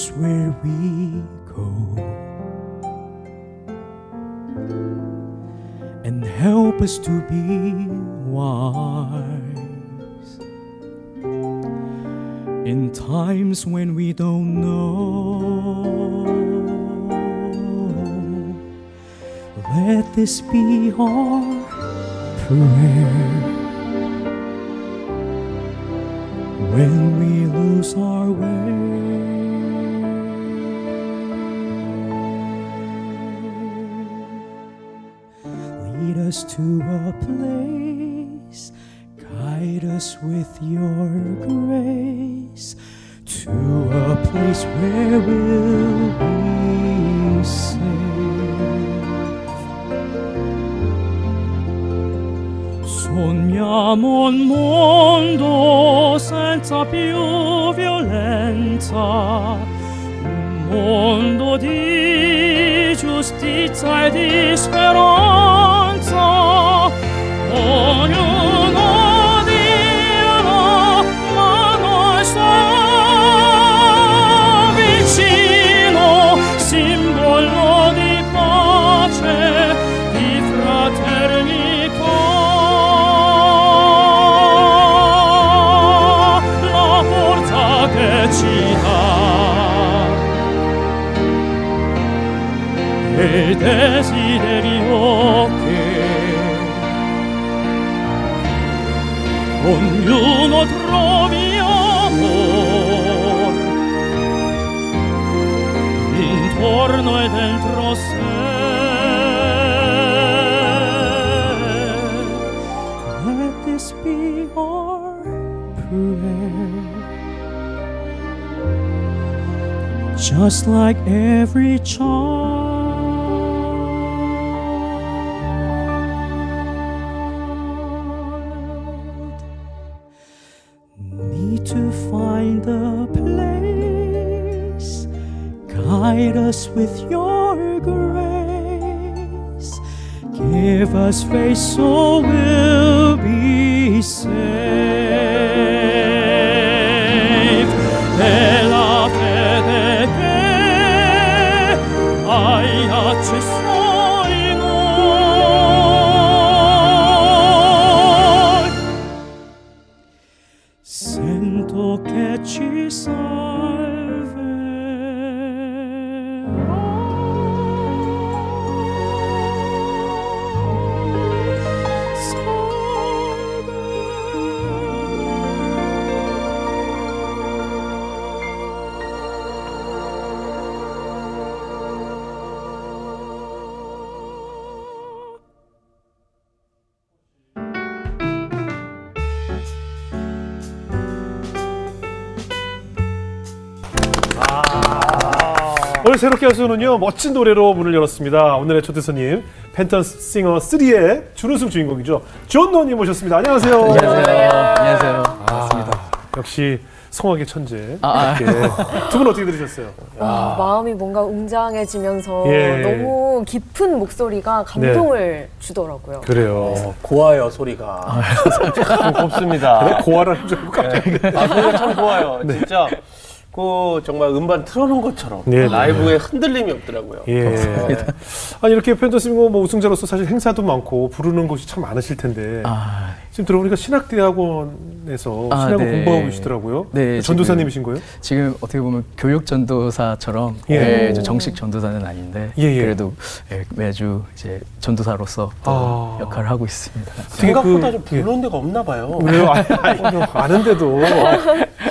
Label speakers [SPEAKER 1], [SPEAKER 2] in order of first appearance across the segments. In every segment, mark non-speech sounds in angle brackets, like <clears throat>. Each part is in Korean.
[SPEAKER 1] us where we go and help us to be wise in times when we don't know. Let this be our prayer when we lose our way. Us to a place, guide us with your grace to a place where we'll be safe. Sogniamo un mondo senza più violenza, un mondo di giustizia e di speranza ognuno e desiderio che ognuno trovi amor intorno e dentro sé. Let this be our prayer. Just like every child to find a place. Guide us with your grace. Give us faith so we'll be saved. E la fede
[SPEAKER 2] 하수는요 멋진 노래로 문을 열었습니다. 오늘의 초대 손님 팬텀 싱어 3의 준우승 주인공이죠. 존 노님 모셨습니다. 안녕하세요.
[SPEAKER 3] 안녕하세요. 안녕하세요.
[SPEAKER 2] 반갑습니다. 역시 성악의 천재.
[SPEAKER 3] 아, 아.
[SPEAKER 2] 두분 어떻게 들으셨어요?
[SPEAKER 4] 와, 마음이 뭔가 웅장해지면서
[SPEAKER 2] 예.
[SPEAKER 4] 너무 깊은 목소리가 감동을 주더라고요.
[SPEAKER 2] 그래요.
[SPEAKER 5] 고와요 소리가 참 곱습니다.
[SPEAKER 2] 그래? 고아라는 줄 갑자기.
[SPEAKER 5] 아 소리가 참 고와요. 진짜 그 정말 음반 틀어놓은 것처럼
[SPEAKER 2] 네, 네.
[SPEAKER 5] 라이브에 흔들림이 없더라고요.
[SPEAKER 2] 예. 아니 이렇게 싱어 뭐 우승자로서 사실 행사도 많고 부르는 곳이 참 많으실 텐데
[SPEAKER 3] 아,
[SPEAKER 2] 지금 들어보니까 신학대학원에서
[SPEAKER 3] 아,
[SPEAKER 2] 신학을
[SPEAKER 3] 네.
[SPEAKER 2] 공부하고 계시더라고요.
[SPEAKER 3] 네,
[SPEAKER 2] 전도사님이신 거예요?
[SPEAKER 3] 지금 어떻게 보면 교육 전도사처럼
[SPEAKER 2] 예.
[SPEAKER 3] 예, 저 정식 전도사는 아닌데
[SPEAKER 2] 예, 예.
[SPEAKER 3] 그래도 예, 매주 이제 전도사로서 또
[SPEAKER 2] 아.
[SPEAKER 3] 역할을 하고 있습니다.
[SPEAKER 5] 생각보다
[SPEAKER 2] 그-
[SPEAKER 5] 좀 부르는 데가 없나 봐요.
[SPEAKER 2] 왜요? 아니, 아니, 아는데도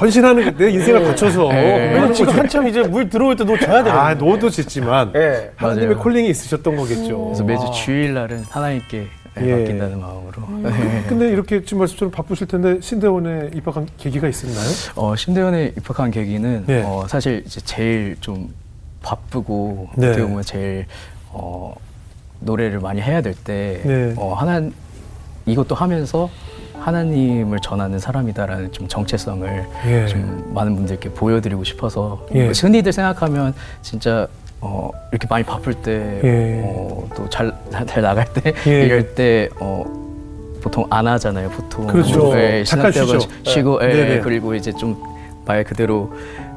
[SPEAKER 2] 헌신하는 게내 인생을 바쳐서
[SPEAKER 3] 예.
[SPEAKER 2] 하는
[SPEAKER 5] 왜냐면 지금. 한참 이제 물 들어올 때너 져야 되거든요.
[SPEAKER 2] 아, 노도 짓지만
[SPEAKER 5] 예.
[SPEAKER 2] 하나님의
[SPEAKER 3] 맞아요.
[SPEAKER 2] 콜링이 있으셨던 거겠죠.
[SPEAKER 3] 그래서 매주 주일날은 하나님께 예,
[SPEAKER 2] 예.
[SPEAKER 3] 맡긴다는 마음으로 네.
[SPEAKER 2] 근데 이렇게 지금 말씀처럼 바쁘실 텐데 신대원에 입학한 계기가 있었나요?
[SPEAKER 3] 어, 신대원에 입학한 계기는
[SPEAKER 2] 네.
[SPEAKER 3] 어, 사실 이제 제일 좀 바쁘고
[SPEAKER 2] 네.
[SPEAKER 3] 어떻게 보면 제일 어, 노래를 많이 해야 될때
[SPEAKER 2] 네.
[SPEAKER 3] 어, 하나 이것도 하면서 하나님을 전하는 사람이다라는 좀 정체성을
[SPEAKER 2] 예.
[SPEAKER 3] 좀 많은 분들께 보여드리고 싶어서
[SPEAKER 2] 예.
[SPEAKER 3] 뭐 흔히들 생각하면 진짜 어, 이렇게 많이 바쁠 때
[SPEAKER 2] 예.
[SPEAKER 3] 어, 또잘 잘 나갈 때
[SPEAKER 2] 예. <laughs>
[SPEAKER 3] 이럴 때 어, 보통 안 하잖아요. 보통
[SPEAKER 2] 그렇죠.
[SPEAKER 3] 예,
[SPEAKER 2] 잠깐 쉬죠.
[SPEAKER 3] 쉬고 예,
[SPEAKER 2] 네네.
[SPEAKER 3] 그리고 이제 좀 말 그대로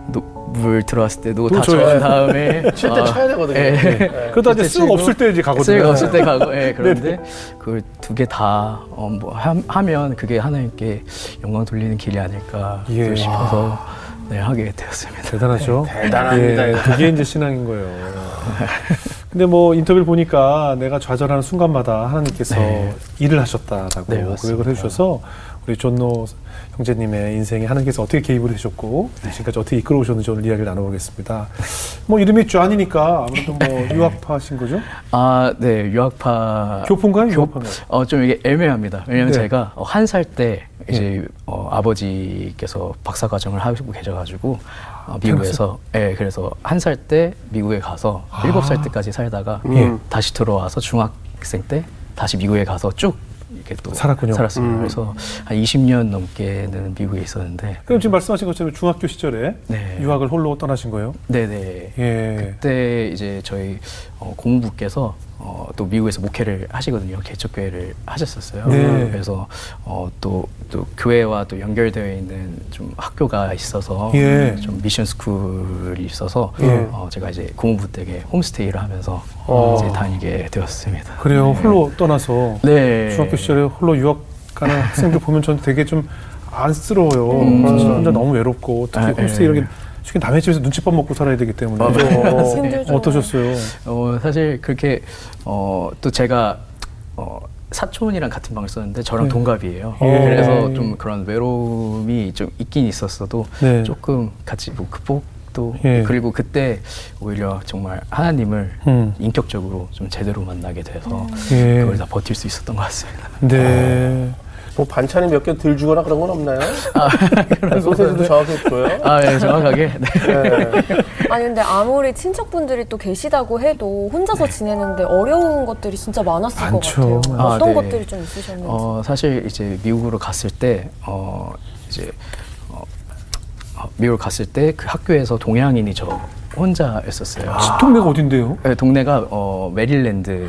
[SPEAKER 3] 노, 물 들어왔을 때노노다
[SPEAKER 2] 쳐요.
[SPEAKER 3] 저은 다음에 <laughs>
[SPEAKER 5] 칠때
[SPEAKER 3] 어,
[SPEAKER 5] 쳐야 되거든요.
[SPEAKER 3] 예.
[SPEAKER 5] 네.
[SPEAKER 2] 그러다 이제 쓸 없을 때 이제 가거든요.
[SPEAKER 3] 쓸 없을 때 가고 예, <laughs> 그런데. 그걸 두 개 다 어, 뭐, 함- 하면 그게 하나님께 영광 돌리는 길이 아닐까
[SPEAKER 2] 예.
[SPEAKER 3] 싶어서 네, 하게 되었습니다.
[SPEAKER 2] 대단하죠.
[SPEAKER 5] 대단합니다,
[SPEAKER 2] 예. 그게 이제 신앙인 거예요. 근데 뭐 인터뷰를 보니까 내가 좌절하는 순간마다 하나님께서
[SPEAKER 3] 네.
[SPEAKER 2] 일을 하셨다라고
[SPEAKER 3] 네.
[SPEAKER 2] 고백을 해주셔서 우리 존노 형제님의 인생에 하나님께서 어떻게 개입을 해주셨고
[SPEAKER 3] 네.
[SPEAKER 2] 지금까지 어떻게 이끌어 오셨는지 오늘 이야기를 나눠보겠습니다. 뭐 이름이 쟈니까 아무래도 뭐 <laughs> 유학파신 거죠?
[SPEAKER 3] 아, 네, 유학파.
[SPEAKER 2] 교포인가요?
[SPEAKER 3] 교-
[SPEAKER 2] 유학파인가요?
[SPEAKER 3] 어, 좀 이게 애매합니다. 왜냐면
[SPEAKER 2] 네.
[SPEAKER 3] 제가 한 살 때 이제 어, 아버지께서 박사 과정을 하고 계셔가지고 어, 미국에서, 예, 그래서 한 살 때 미국에 가서 일곱 살 때까지 살다가
[SPEAKER 2] 예.
[SPEAKER 3] 다시 들어와서 중학생 때 다시 미국에 가서 쭉 이렇게 또
[SPEAKER 2] 살았군요.
[SPEAKER 3] 살았습니다.
[SPEAKER 5] 음.
[SPEAKER 3] 그래서 한 20년 넘게는 미국에 있었는데,
[SPEAKER 2] 그럼 지금 말씀하신 것처럼 중학교 시절에
[SPEAKER 3] 네.
[SPEAKER 2] 유학을 홀로 떠나신 거예요?
[SPEAKER 3] 네네.
[SPEAKER 2] 예.
[SPEAKER 3] 그때 이제 저희 어, 고모부께서 어, 또 미국에서 목회를 하시거든요. 개척교회를 하셨었어요.
[SPEAKER 2] 네.
[SPEAKER 3] 그래서 어, 또, 또 교회와 또 연결되어 있는 좀 학교가 있어서
[SPEAKER 2] 예.
[SPEAKER 3] 좀 미션 스쿨이 있어서
[SPEAKER 2] 예.
[SPEAKER 3] 어, 제가 이제 고모부 댁에 홈스테이를 하면서
[SPEAKER 5] 어.
[SPEAKER 3] 이제 다니게 되었습니다.
[SPEAKER 2] 그래요. 홀로 떠나서
[SPEAKER 3] 네.
[SPEAKER 2] 중학교 시절에 홀로 유학 가는 학생들 보면 전 되게 좀 안쓰러워요.
[SPEAKER 3] 음.
[SPEAKER 2] 혼자 너무 외롭고 특히
[SPEAKER 3] 아,
[SPEAKER 2] 홈스테이
[SPEAKER 3] 예.
[SPEAKER 2] 이렇게 특히 남의 집에서 눈칫밥 먹고 살아야 되기 때문에
[SPEAKER 5] 맞아.
[SPEAKER 4] 힘들죠.
[SPEAKER 2] 어떠셨어요?
[SPEAKER 3] 어, 사실 그렇게 어, 또 제가 어, 사촌이랑 같은 방을 썼는데 저랑
[SPEAKER 2] 네.
[SPEAKER 3] 동갑이에요.
[SPEAKER 2] 예.
[SPEAKER 3] 그래서 좀 그런 외로움이 좀 있긴 있었어도
[SPEAKER 2] 네.
[SPEAKER 3] 조금 같이 뭐 극복도
[SPEAKER 2] 예.
[SPEAKER 3] 그리고 그때 오히려 정말 하나님을
[SPEAKER 2] 음.
[SPEAKER 3] 인격적으로 좀 제대로 만나게 돼서
[SPEAKER 2] 예.
[SPEAKER 3] 그걸 다 버틸 수 있었던 것 같습니다.
[SPEAKER 2] 네.
[SPEAKER 5] 뭐 반찬이 몇 개 들 주거나 그런 건 없나요? <laughs> 소세지도 정확히 줘요?
[SPEAKER 3] 아, 네, 정확하게. 네.
[SPEAKER 5] 네.
[SPEAKER 4] 아니 근데 아무리 친척분들이 또 계시다고 해도 혼자서 지내는데 어려운 것들이 진짜 많았을
[SPEAKER 2] 많죠.
[SPEAKER 4] 것 같아요.
[SPEAKER 3] 아,
[SPEAKER 4] 어떤
[SPEAKER 3] 네.
[SPEAKER 4] 것들이 좀 있으셨는지.
[SPEAKER 3] 어, 사실 이제 미국으로 갔을 때, 어, 이제, 미국 갔을 때 그 학교에서 동양인이 저 혼자였었어요.
[SPEAKER 2] 아, 동네가 어딘데요?
[SPEAKER 3] 네, 동네가 어, 메릴랜드.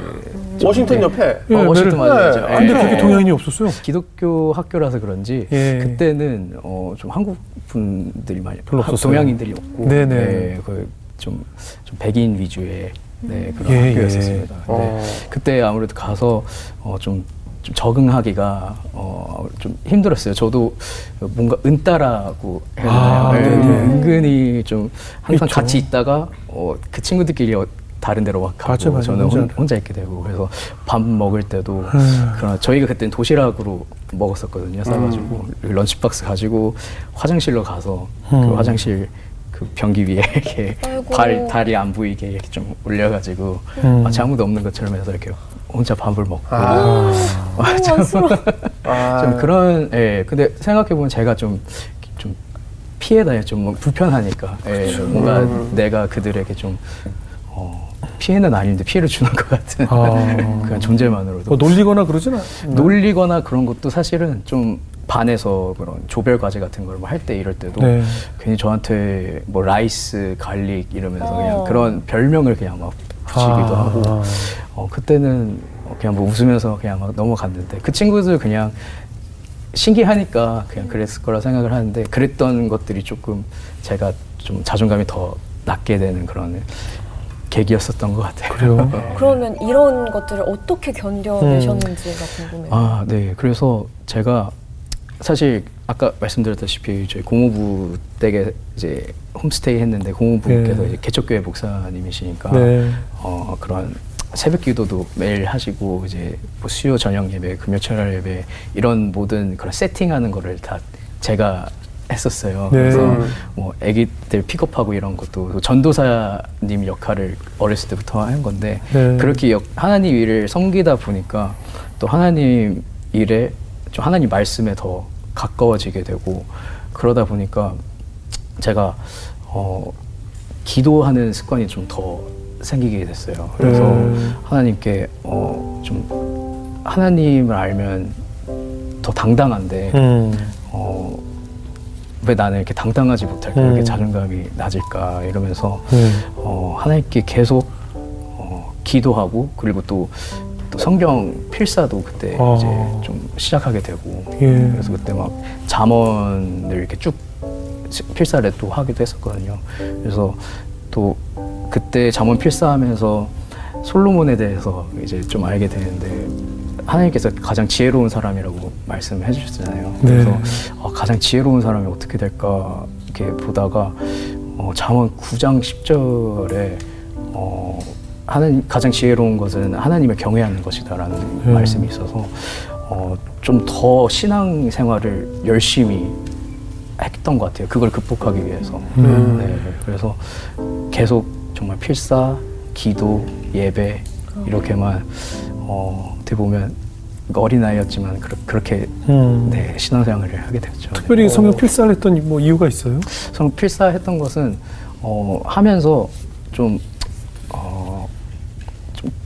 [SPEAKER 5] 워싱턴 옆에.
[SPEAKER 3] 어, 워싱턴
[SPEAKER 2] 메릴-
[SPEAKER 3] 맞아요.
[SPEAKER 5] 네.
[SPEAKER 2] 근데
[SPEAKER 3] 예.
[SPEAKER 2] 그렇게 동양인이 없었어요?
[SPEAKER 3] 기독교 학교라서 그런지
[SPEAKER 2] 예.
[SPEAKER 3] 그때는 어, 좀 한국 분들이 많이
[SPEAKER 2] 별로
[SPEAKER 3] 하-
[SPEAKER 2] 없었어요.
[SPEAKER 3] 동양인들이 없고
[SPEAKER 2] 네네.
[SPEAKER 3] 네, 그좀 좀 백인 위주의 네, 그런
[SPEAKER 2] 예,
[SPEAKER 3] 학교였었습니다.
[SPEAKER 2] 예.
[SPEAKER 3] 근데
[SPEAKER 5] 어.
[SPEAKER 3] 그때 아무래도 가서 어, 좀, 좀 적응하기가 어, 좀 힘들었어요. 저도 뭔가 은따라고 해야 되나요?
[SPEAKER 2] 아,
[SPEAKER 3] 네,
[SPEAKER 2] 네네.
[SPEAKER 3] 은근히 좀 항상
[SPEAKER 2] 있죠.
[SPEAKER 3] 같이 있다가 어, 그 친구들끼리 어, 다른 데로 막 가고
[SPEAKER 2] 맞아, 맞아.
[SPEAKER 3] 저는
[SPEAKER 2] 혼자.
[SPEAKER 3] 혼, 혼자 있게 되고 그래서 밥 먹을 때도
[SPEAKER 2] 음.
[SPEAKER 3] 그러나 저희가 그때는 도시락으로 먹었었거든요. 싸가지고 그리고 런치박스 가지고 화장실로 가서 그
[SPEAKER 2] 음.
[SPEAKER 3] 화장실 그 변기 위에 <laughs> 이렇게
[SPEAKER 4] 아이고.
[SPEAKER 3] 발 다리 안 보이게 이렇게 좀 올려가지고
[SPEAKER 2] 음.
[SPEAKER 3] 마치 아무도 없는 것처럼 해서 이렇게 혼자 밥을 먹고
[SPEAKER 5] 아. <laughs> <laughs> 아.
[SPEAKER 3] 좀 그런 예 근데 생각해 보면 제가 좀 좀 피해 다녔죠 뭐 불편하니까 예, 뭔가
[SPEAKER 5] 음.
[SPEAKER 3] 내가 그들에게 좀 어, 피해는 아닌데 피해를 주는 것 같은
[SPEAKER 2] 아. <laughs>
[SPEAKER 3] 그냥 존재만으로도
[SPEAKER 2] 뭐 놀리거나 그러진 않나요?
[SPEAKER 3] 놀리거나 그런 것도 사실은 좀 반에서 그런 조별 과제 같은 걸뭐할때 이럴 때도
[SPEAKER 2] 네.
[SPEAKER 3] 괜히 저한테 뭐 rice garlic 이러면서 그냥
[SPEAKER 4] 어.
[SPEAKER 3] 그런 별명을 그냥 막 붙이기도
[SPEAKER 2] 아.
[SPEAKER 3] 하고 어, 그때는 그냥 뭐 웃으면서 그냥 막 넘어갔는데 그 친구들 그냥 신기하니까 그냥 그랬을 거라 생각을 하는데 그랬던 것들이 조금 제가 좀 자존감이 더 낮게 되는 그런 계기였었던 것 같아요.
[SPEAKER 2] 그래요? <laughs>
[SPEAKER 3] 네.
[SPEAKER 4] 그러면 이런 것들을 어떻게 견뎌내셨는지가 궁금해요.
[SPEAKER 3] 아, 네. 그래서 제가 사실 아까 말씀드렸다시피 저희 고모부 댁에 이제 홈스테이 했는데 고모부께서
[SPEAKER 2] 네.
[SPEAKER 3] 이제 개척교회 목사님이시니까
[SPEAKER 2] 네.
[SPEAKER 3] 어, 그런 새벽 기도도 매일 하시고 이제 뭐 수요 저녁 예배, 금요 철야 예배 이런 모든 그런 세팅하는 거를 다 제가 했었어요.
[SPEAKER 2] 네.
[SPEAKER 3] 그래서 뭐 아기들 픽업하고 이런 것도 전도사님 역할을 어렸을 때부터 한 건데
[SPEAKER 2] 네.
[SPEAKER 3] 그렇게 역- 하나님 일을 섬기다 보니까 또 하나님 일에 좀 하나님 말씀에 더 가까워지게 되고 그러다 보니까 제가 어, 기도하는 습관이 좀 더 생기게 됐어요. 그래서
[SPEAKER 2] 음.
[SPEAKER 3] 하나님께 어, 좀 하나님을 알면 더 당당한데
[SPEAKER 2] 음.
[SPEAKER 3] 어, 왜 나는 이렇게 당당하지 못할까? 왜
[SPEAKER 2] 음.
[SPEAKER 3] 이렇게 자존감이 낮을까? 이러면서
[SPEAKER 2] 네.
[SPEAKER 3] 어, 하나님께 계속 어, 기도하고 그리고 또 또 성경 필사도 그때
[SPEAKER 2] 어.
[SPEAKER 3] 이제 좀 시작하게 되고
[SPEAKER 2] 예.
[SPEAKER 3] 그래서 그때 막 잠언을 이렇게 쭉 시- 필사를 또 하기도 했었거든요. 그래서 또 그때 잠언 필사하면서 솔로몬에 대해서 이제 좀 알게 되는데 하나님께서 가장 지혜로운 사람이라고 말씀해 주셨잖아요.
[SPEAKER 2] 네.
[SPEAKER 3] 그래서 어, 가장 지혜로운 사람이 어떻게 될까 이렇게 보다가 어, 잠언 9장 10절에 어, 하나님 가장 지혜로운 것은 하나님을 경외하는 것이다라는
[SPEAKER 2] 음.
[SPEAKER 3] 말씀이 있어서 어, 좀 더 신앙 생활을 열심히 했던 것 같아요. 그걸 극복하기 위해서.
[SPEAKER 2] 음.
[SPEAKER 3] 네, 그래서 계속 정말 필사, 기도, 예배 이렇게만 어, 어떻게 보면 어린 나이였지만 그렇- 그렇 게
[SPEAKER 2] 음.
[SPEAKER 3] 네, 신앙생활을 하게 됐죠.
[SPEAKER 2] 특별히 성경 필사를 했던 뭐 이유가 있어요?
[SPEAKER 3] 성 필사했던 것은 어, 하면서 좀, 어, 좀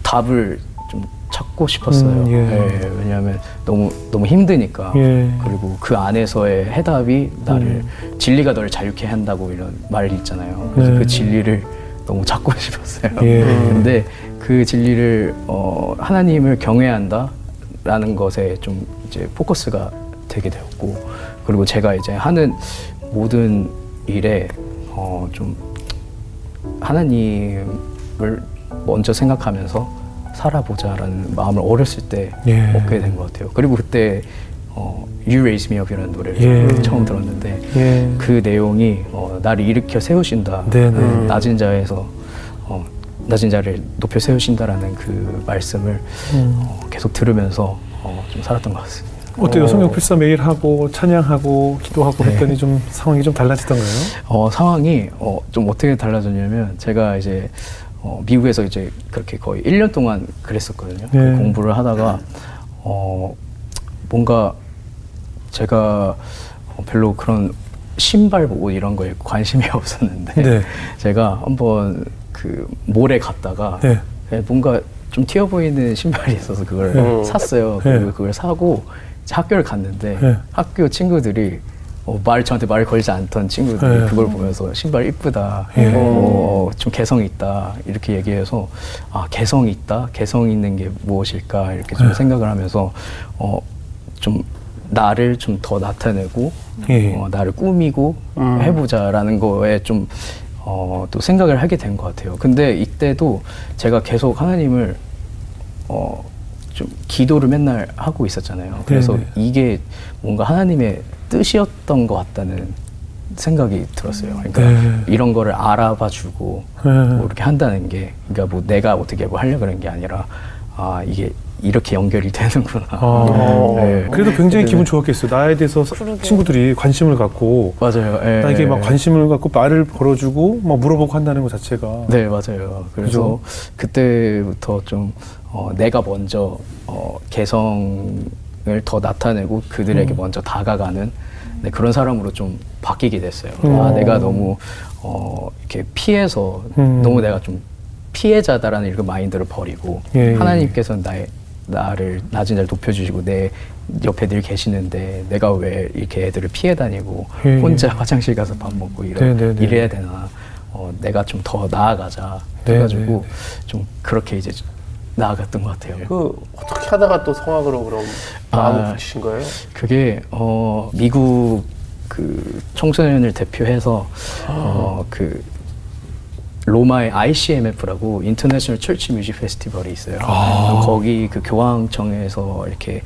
[SPEAKER 3] 답을 좀 찾고 싶었어요.
[SPEAKER 2] 음, 예.
[SPEAKER 3] 예, 왜냐하면 너무 너무 힘드니까.
[SPEAKER 2] 예.
[SPEAKER 3] 그리고 그 안에서의 해답이 나를 진리가 너를 자유케 한다고 이런 말이 있잖아요. 그래서
[SPEAKER 2] 네.
[SPEAKER 3] 그 진리를 너무 찾고 <laughs> 싶었어요.
[SPEAKER 2] 예.
[SPEAKER 3] 근데 그 진리를 어, 하나님을 경외한다라는 것에 좀 이제 포커스가 되게 되었고 그리고 제가 이제 하는 모든 일에 어, 좀 하나님을 먼저 생각하면서 살아보자라는 마음을 어렸을 때
[SPEAKER 2] 예.
[SPEAKER 3] 얻게 된 것 같아요. 그리고 그때 어, You Raise Me Up이라는 노래를
[SPEAKER 2] 예.
[SPEAKER 3] 처음 들었는데
[SPEAKER 2] 예.
[SPEAKER 3] 그 내용이 어, 나를 일으켜 세우신다.
[SPEAKER 2] 네네.
[SPEAKER 3] 음, 낮은 자에서 어, 낮은 자를 높여 세우신다라는 그 말씀을
[SPEAKER 2] 음.
[SPEAKER 3] 어, 계속 들으면서 어, 좀 살았던 것 같습니다.
[SPEAKER 2] 어때요? 성경 필사 매일 하고 찬양하고 기도하고
[SPEAKER 3] 네.
[SPEAKER 2] 했더니 좀 상황이 좀 달라지던가요?
[SPEAKER 3] 어, 상황이 어, 좀 어떻게 달라졌냐면 제가 이제 어, 미국에서 이제 그렇게 거의 1년 동안 그랬었거든요. 그
[SPEAKER 2] 네.
[SPEAKER 3] 공부를 하다가 어, 뭔가 제가 어, 별로 그런 신발 옷 이런 거에 관심이 <laughs> 없었는데
[SPEAKER 2] 네.
[SPEAKER 3] 제가 한번 그 몰에 갔다가
[SPEAKER 2] 네.
[SPEAKER 3] 네, 뭔가 좀 튀어 보이는 신발이 있어서 그걸
[SPEAKER 2] 네.
[SPEAKER 3] 샀어요.
[SPEAKER 2] 네.
[SPEAKER 3] 그리고 그걸 사고 학교를 갔는데
[SPEAKER 2] 네.
[SPEAKER 3] 학교 친구들이 어, 말 저한테 말 걸지 않던 친구들이
[SPEAKER 2] 네.
[SPEAKER 3] 그걸 보면서 신발 이쁘다,
[SPEAKER 2] 네.
[SPEAKER 3] 어, 좀 개성 있다 이렇게 얘기해서 아 개성 있다, 개성 있는 게 무엇일까 이렇게 좀
[SPEAKER 2] 네.
[SPEAKER 3] 생각을 하면서 어, 좀 나를 좀 더 나타내고
[SPEAKER 2] 예.
[SPEAKER 3] 어, 나를 꾸미고
[SPEAKER 5] 음.
[SPEAKER 3] 해보자라는 거에 좀 어, 또 생각을 하게 된 것 같아요. 근데 이때도 제가 계속 하나님을 어, 좀 기도를 맨날 하고 있었잖아요. 그래서
[SPEAKER 2] 네네.
[SPEAKER 3] 이게 뭔가 하나님의 뜻이었던 것 같다는 생각이 들었어요. 그러니까
[SPEAKER 2] 네.
[SPEAKER 3] 이런 거를 알아봐 주고
[SPEAKER 2] 네.
[SPEAKER 3] 뭐 이렇게 한다는 게, 그러니까 뭐 내가 어떻게 뭐 하려 그런 게 아니라 아 이게 이렇게 연결이 되는구나.
[SPEAKER 2] 아, <laughs>
[SPEAKER 3] 네.
[SPEAKER 2] 그래도 굉장히
[SPEAKER 3] 네.
[SPEAKER 2] 기분 좋았겠어요. 나에 대해서 서-
[SPEAKER 4] 그러게요.
[SPEAKER 2] 친구들이 관심을 갖고
[SPEAKER 3] 맞아요. 예,
[SPEAKER 2] 나에게
[SPEAKER 3] 예.
[SPEAKER 2] 막 관심을 갖고 말을 걸어주고 막 물어보고 한다는 것 자체가
[SPEAKER 3] 네, 맞아요. 그래서 그때부터 좀 어, 내가 먼저 어, 개성을 더 나타내고 그들에게
[SPEAKER 2] 음.
[SPEAKER 3] 먼저 다가가는 네, 그런 사람으로 좀 바뀌게 됐어요.
[SPEAKER 2] 음.
[SPEAKER 3] 아, 내가 너무 어, 이렇게 피해서
[SPEAKER 2] 음.
[SPEAKER 3] 너무 내가 좀 피해자다라는 이런 마인드를 버리고
[SPEAKER 2] 예, 예.
[SPEAKER 3] 하나님께서는 나의 나를 낮은 자를 높여주시고 내 옆에 늘 계시는데 내가 왜 이렇게 애들을 피해 다니고
[SPEAKER 2] 예, 예.
[SPEAKER 3] 혼자 화장실 가서 밥 먹고 이러,
[SPEAKER 2] 네, 네, 네.
[SPEAKER 3] 이래야 되나 어, 내가 좀 더 나아가자
[SPEAKER 2] 네,
[SPEAKER 3] 해가지고
[SPEAKER 2] 네, 네.
[SPEAKER 3] 좀 그렇게 이제 나아갔던 것 같아요.
[SPEAKER 5] 그 어떻게 하다가 또 성악으로 그럼 마음을
[SPEAKER 3] 아.
[SPEAKER 5] 붙이신 거예요?
[SPEAKER 3] 그게 어 미국 그 청소년을 대표해서 어그 로마의 ICMF라고 International Church Music Festival이 있어요. 거기 그 교황청에서 이렇게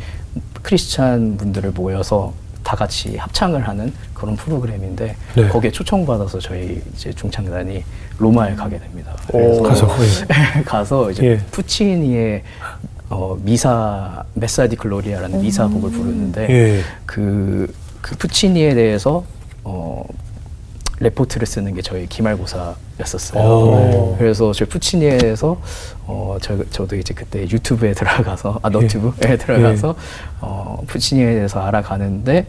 [SPEAKER 3] 크리스찬 분들을 모여서 다 같이 합창을 하는 그런 프로그램인데
[SPEAKER 2] 네.
[SPEAKER 3] 거기에 초청받아서 저희 이제 중창단이 로마에 가게 됩니다.
[SPEAKER 5] 오.
[SPEAKER 2] 가서 예. <laughs>
[SPEAKER 3] 가서 이제
[SPEAKER 2] 예.
[SPEAKER 3] 푸치니의 어, 미사 Messa di Gloria라는 미사 곡을 부르는데
[SPEAKER 2] 예.
[SPEAKER 3] 그, 그 푸치니에 대해서 어, 레포트를 쓰는 게 저희 기말고사 였었어요.
[SPEAKER 2] 오.
[SPEAKER 3] 그래서 저희 푸치니에 대해서 어, 저, 저도 이제 그때 유튜브에 들어가서 아 너튜브에 들어가서 어, 푸치니에 대해서 알아가는데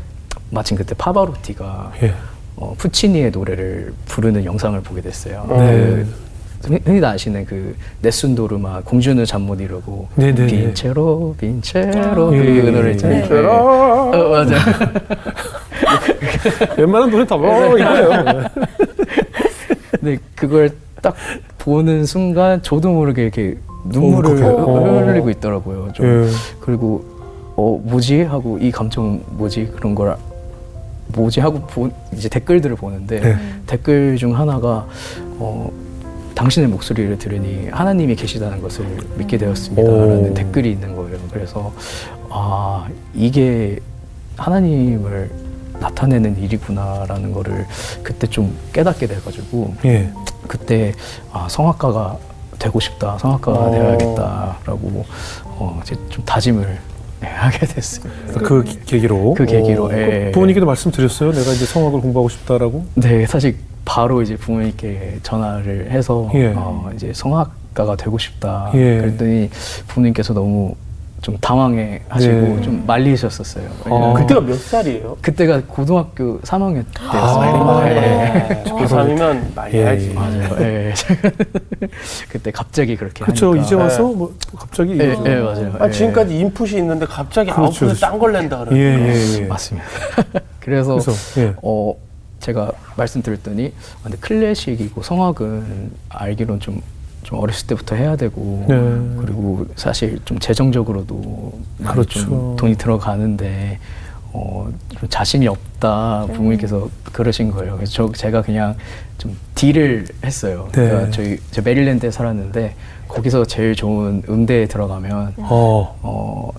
[SPEAKER 3] 마침 그때 파바로티가
[SPEAKER 2] 예.
[SPEAKER 3] 어, 푸치니의 노래를 부르는 영상을 보게 됐어요.
[SPEAKER 2] 네.
[SPEAKER 3] 그 흔히- 아시는 그 네순도르마 공주는 잠 못 이루고
[SPEAKER 2] 네, 네, 네.
[SPEAKER 3] 빈체로 빈체로
[SPEAKER 2] 예,
[SPEAKER 3] 그
[SPEAKER 2] 예,
[SPEAKER 3] 노래
[SPEAKER 2] 예.
[SPEAKER 3] 있잖아요.
[SPEAKER 2] 빈체로.
[SPEAKER 3] 네. 어, 맞아. <laughs>
[SPEAKER 2] 웬만한 노래 다 뭐 이거예요. <laughs>
[SPEAKER 3] 근데 그걸 딱 보는 순간 저도 모르게 이렇게 눈물을
[SPEAKER 2] 어.
[SPEAKER 3] 흘리고 있더라고요. 좀
[SPEAKER 2] 예.
[SPEAKER 3] 그리고 어 뭐지 하고 이 감정 뭐지 그런 걸 뭐지 하고 보, 이제 댓글들을 보는데
[SPEAKER 2] 네.
[SPEAKER 3] 댓글 중 하나가 어 당신의 목소리를 들으니 하나님이 계시다는 것을 믿게 되었습니다라는
[SPEAKER 2] 오.
[SPEAKER 3] 댓글이 있는 거예요. 그래서 아 이게 하나님을 나타내는 일이구나라는 거를 그때 좀 깨닫게 돼가지고
[SPEAKER 2] 예.
[SPEAKER 3] 그때 아, 성악가가 되고 싶다, 성악가가
[SPEAKER 2] 어.
[SPEAKER 3] 되어야겠다라고 어, 이제 좀 다짐을 네, <laughs> 하게 됐습니다.
[SPEAKER 2] 그 기- 계기로.
[SPEAKER 3] 그 계기로,
[SPEAKER 2] 어,
[SPEAKER 3] 예.
[SPEAKER 2] 그 부모님께도 말씀드렸어요. 내가 이제 성악을 공부하고 싶다라고.
[SPEAKER 3] 네, 사실 바로 이제 부모님께 전화를 해서
[SPEAKER 2] 예.
[SPEAKER 3] 어, 이제 성악가가 되고 싶다.
[SPEAKER 2] 예.
[SPEAKER 3] 그랬더니 부모님께서 너무 좀 당황해 하시고
[SPEAKER 2] 네.
[SPEAKER 3] 좀 말리셨었어요.
[SPEAKER 2] 어.
[SPEAKER 3] 왜냐면
[SPEAKER 5] 그때가 몇 살이에요?
[SPEAKER 3] 그때가 고등학교 3학년
[SPEAKER 2] 아,
[SPEAKER 3] 때였어요.
[SPEAKER 5] 네. 고3이면 말려야지.
[SPEAKER 2] 예.
[SPEAKER 3] 맞아요. 예. <laughs> 그때 갑자기 그렇게
[SPEAKER 2] 그렇죠. 이제 와서 뭐 갑자기.
[SPEAKER 3] 예. 예, 맞아요.
[SPEAKER 5] 아,
[SPEAKER 3] 예.
[SPEAKER 5] 지금까지 인풋이 있는데 갑자기
[SPEAKER 2] 그렇죠,
[SPEAKER 5] 아웃풋을
[SPEAKER 2] 그렇죠.
[SPEAKER 5] 딴걸 낸다 그래.
[SPEAKER 2] 예, 예, 예.
[SPEAKER 3] 맞습니다. <laughs> 그래서,
[SPEAKER 2] 그래서, 예.
[SPEAKER 3] 어 제가 말씀드렸더니 아, 근데 클래식이고 성악은 알기론 좀, 좀 어렸을 때부터 해야 되고
[SPEAKER 2] 네.
[SPEAKER 3] 그리고 사실 좀 재정적으로도 많이
[SPEAKER 2] 그렇죠.
[SPEAKER 3] 좀 돈이 들어가는데 어, 좀 자신이 없다 부모님께서 그러신 거예요. 그래서 저, 제가 그냥 좀 deal을 했어요.
[SPEAKER 2] 네.
[SPEAKER 3] 그러니까 저희 저 메릴랜드에 살았는데 거기서 제일 좋은 음대에 들어가면
[SPEAKER 2] 어.
[SPEAKER 3] 어,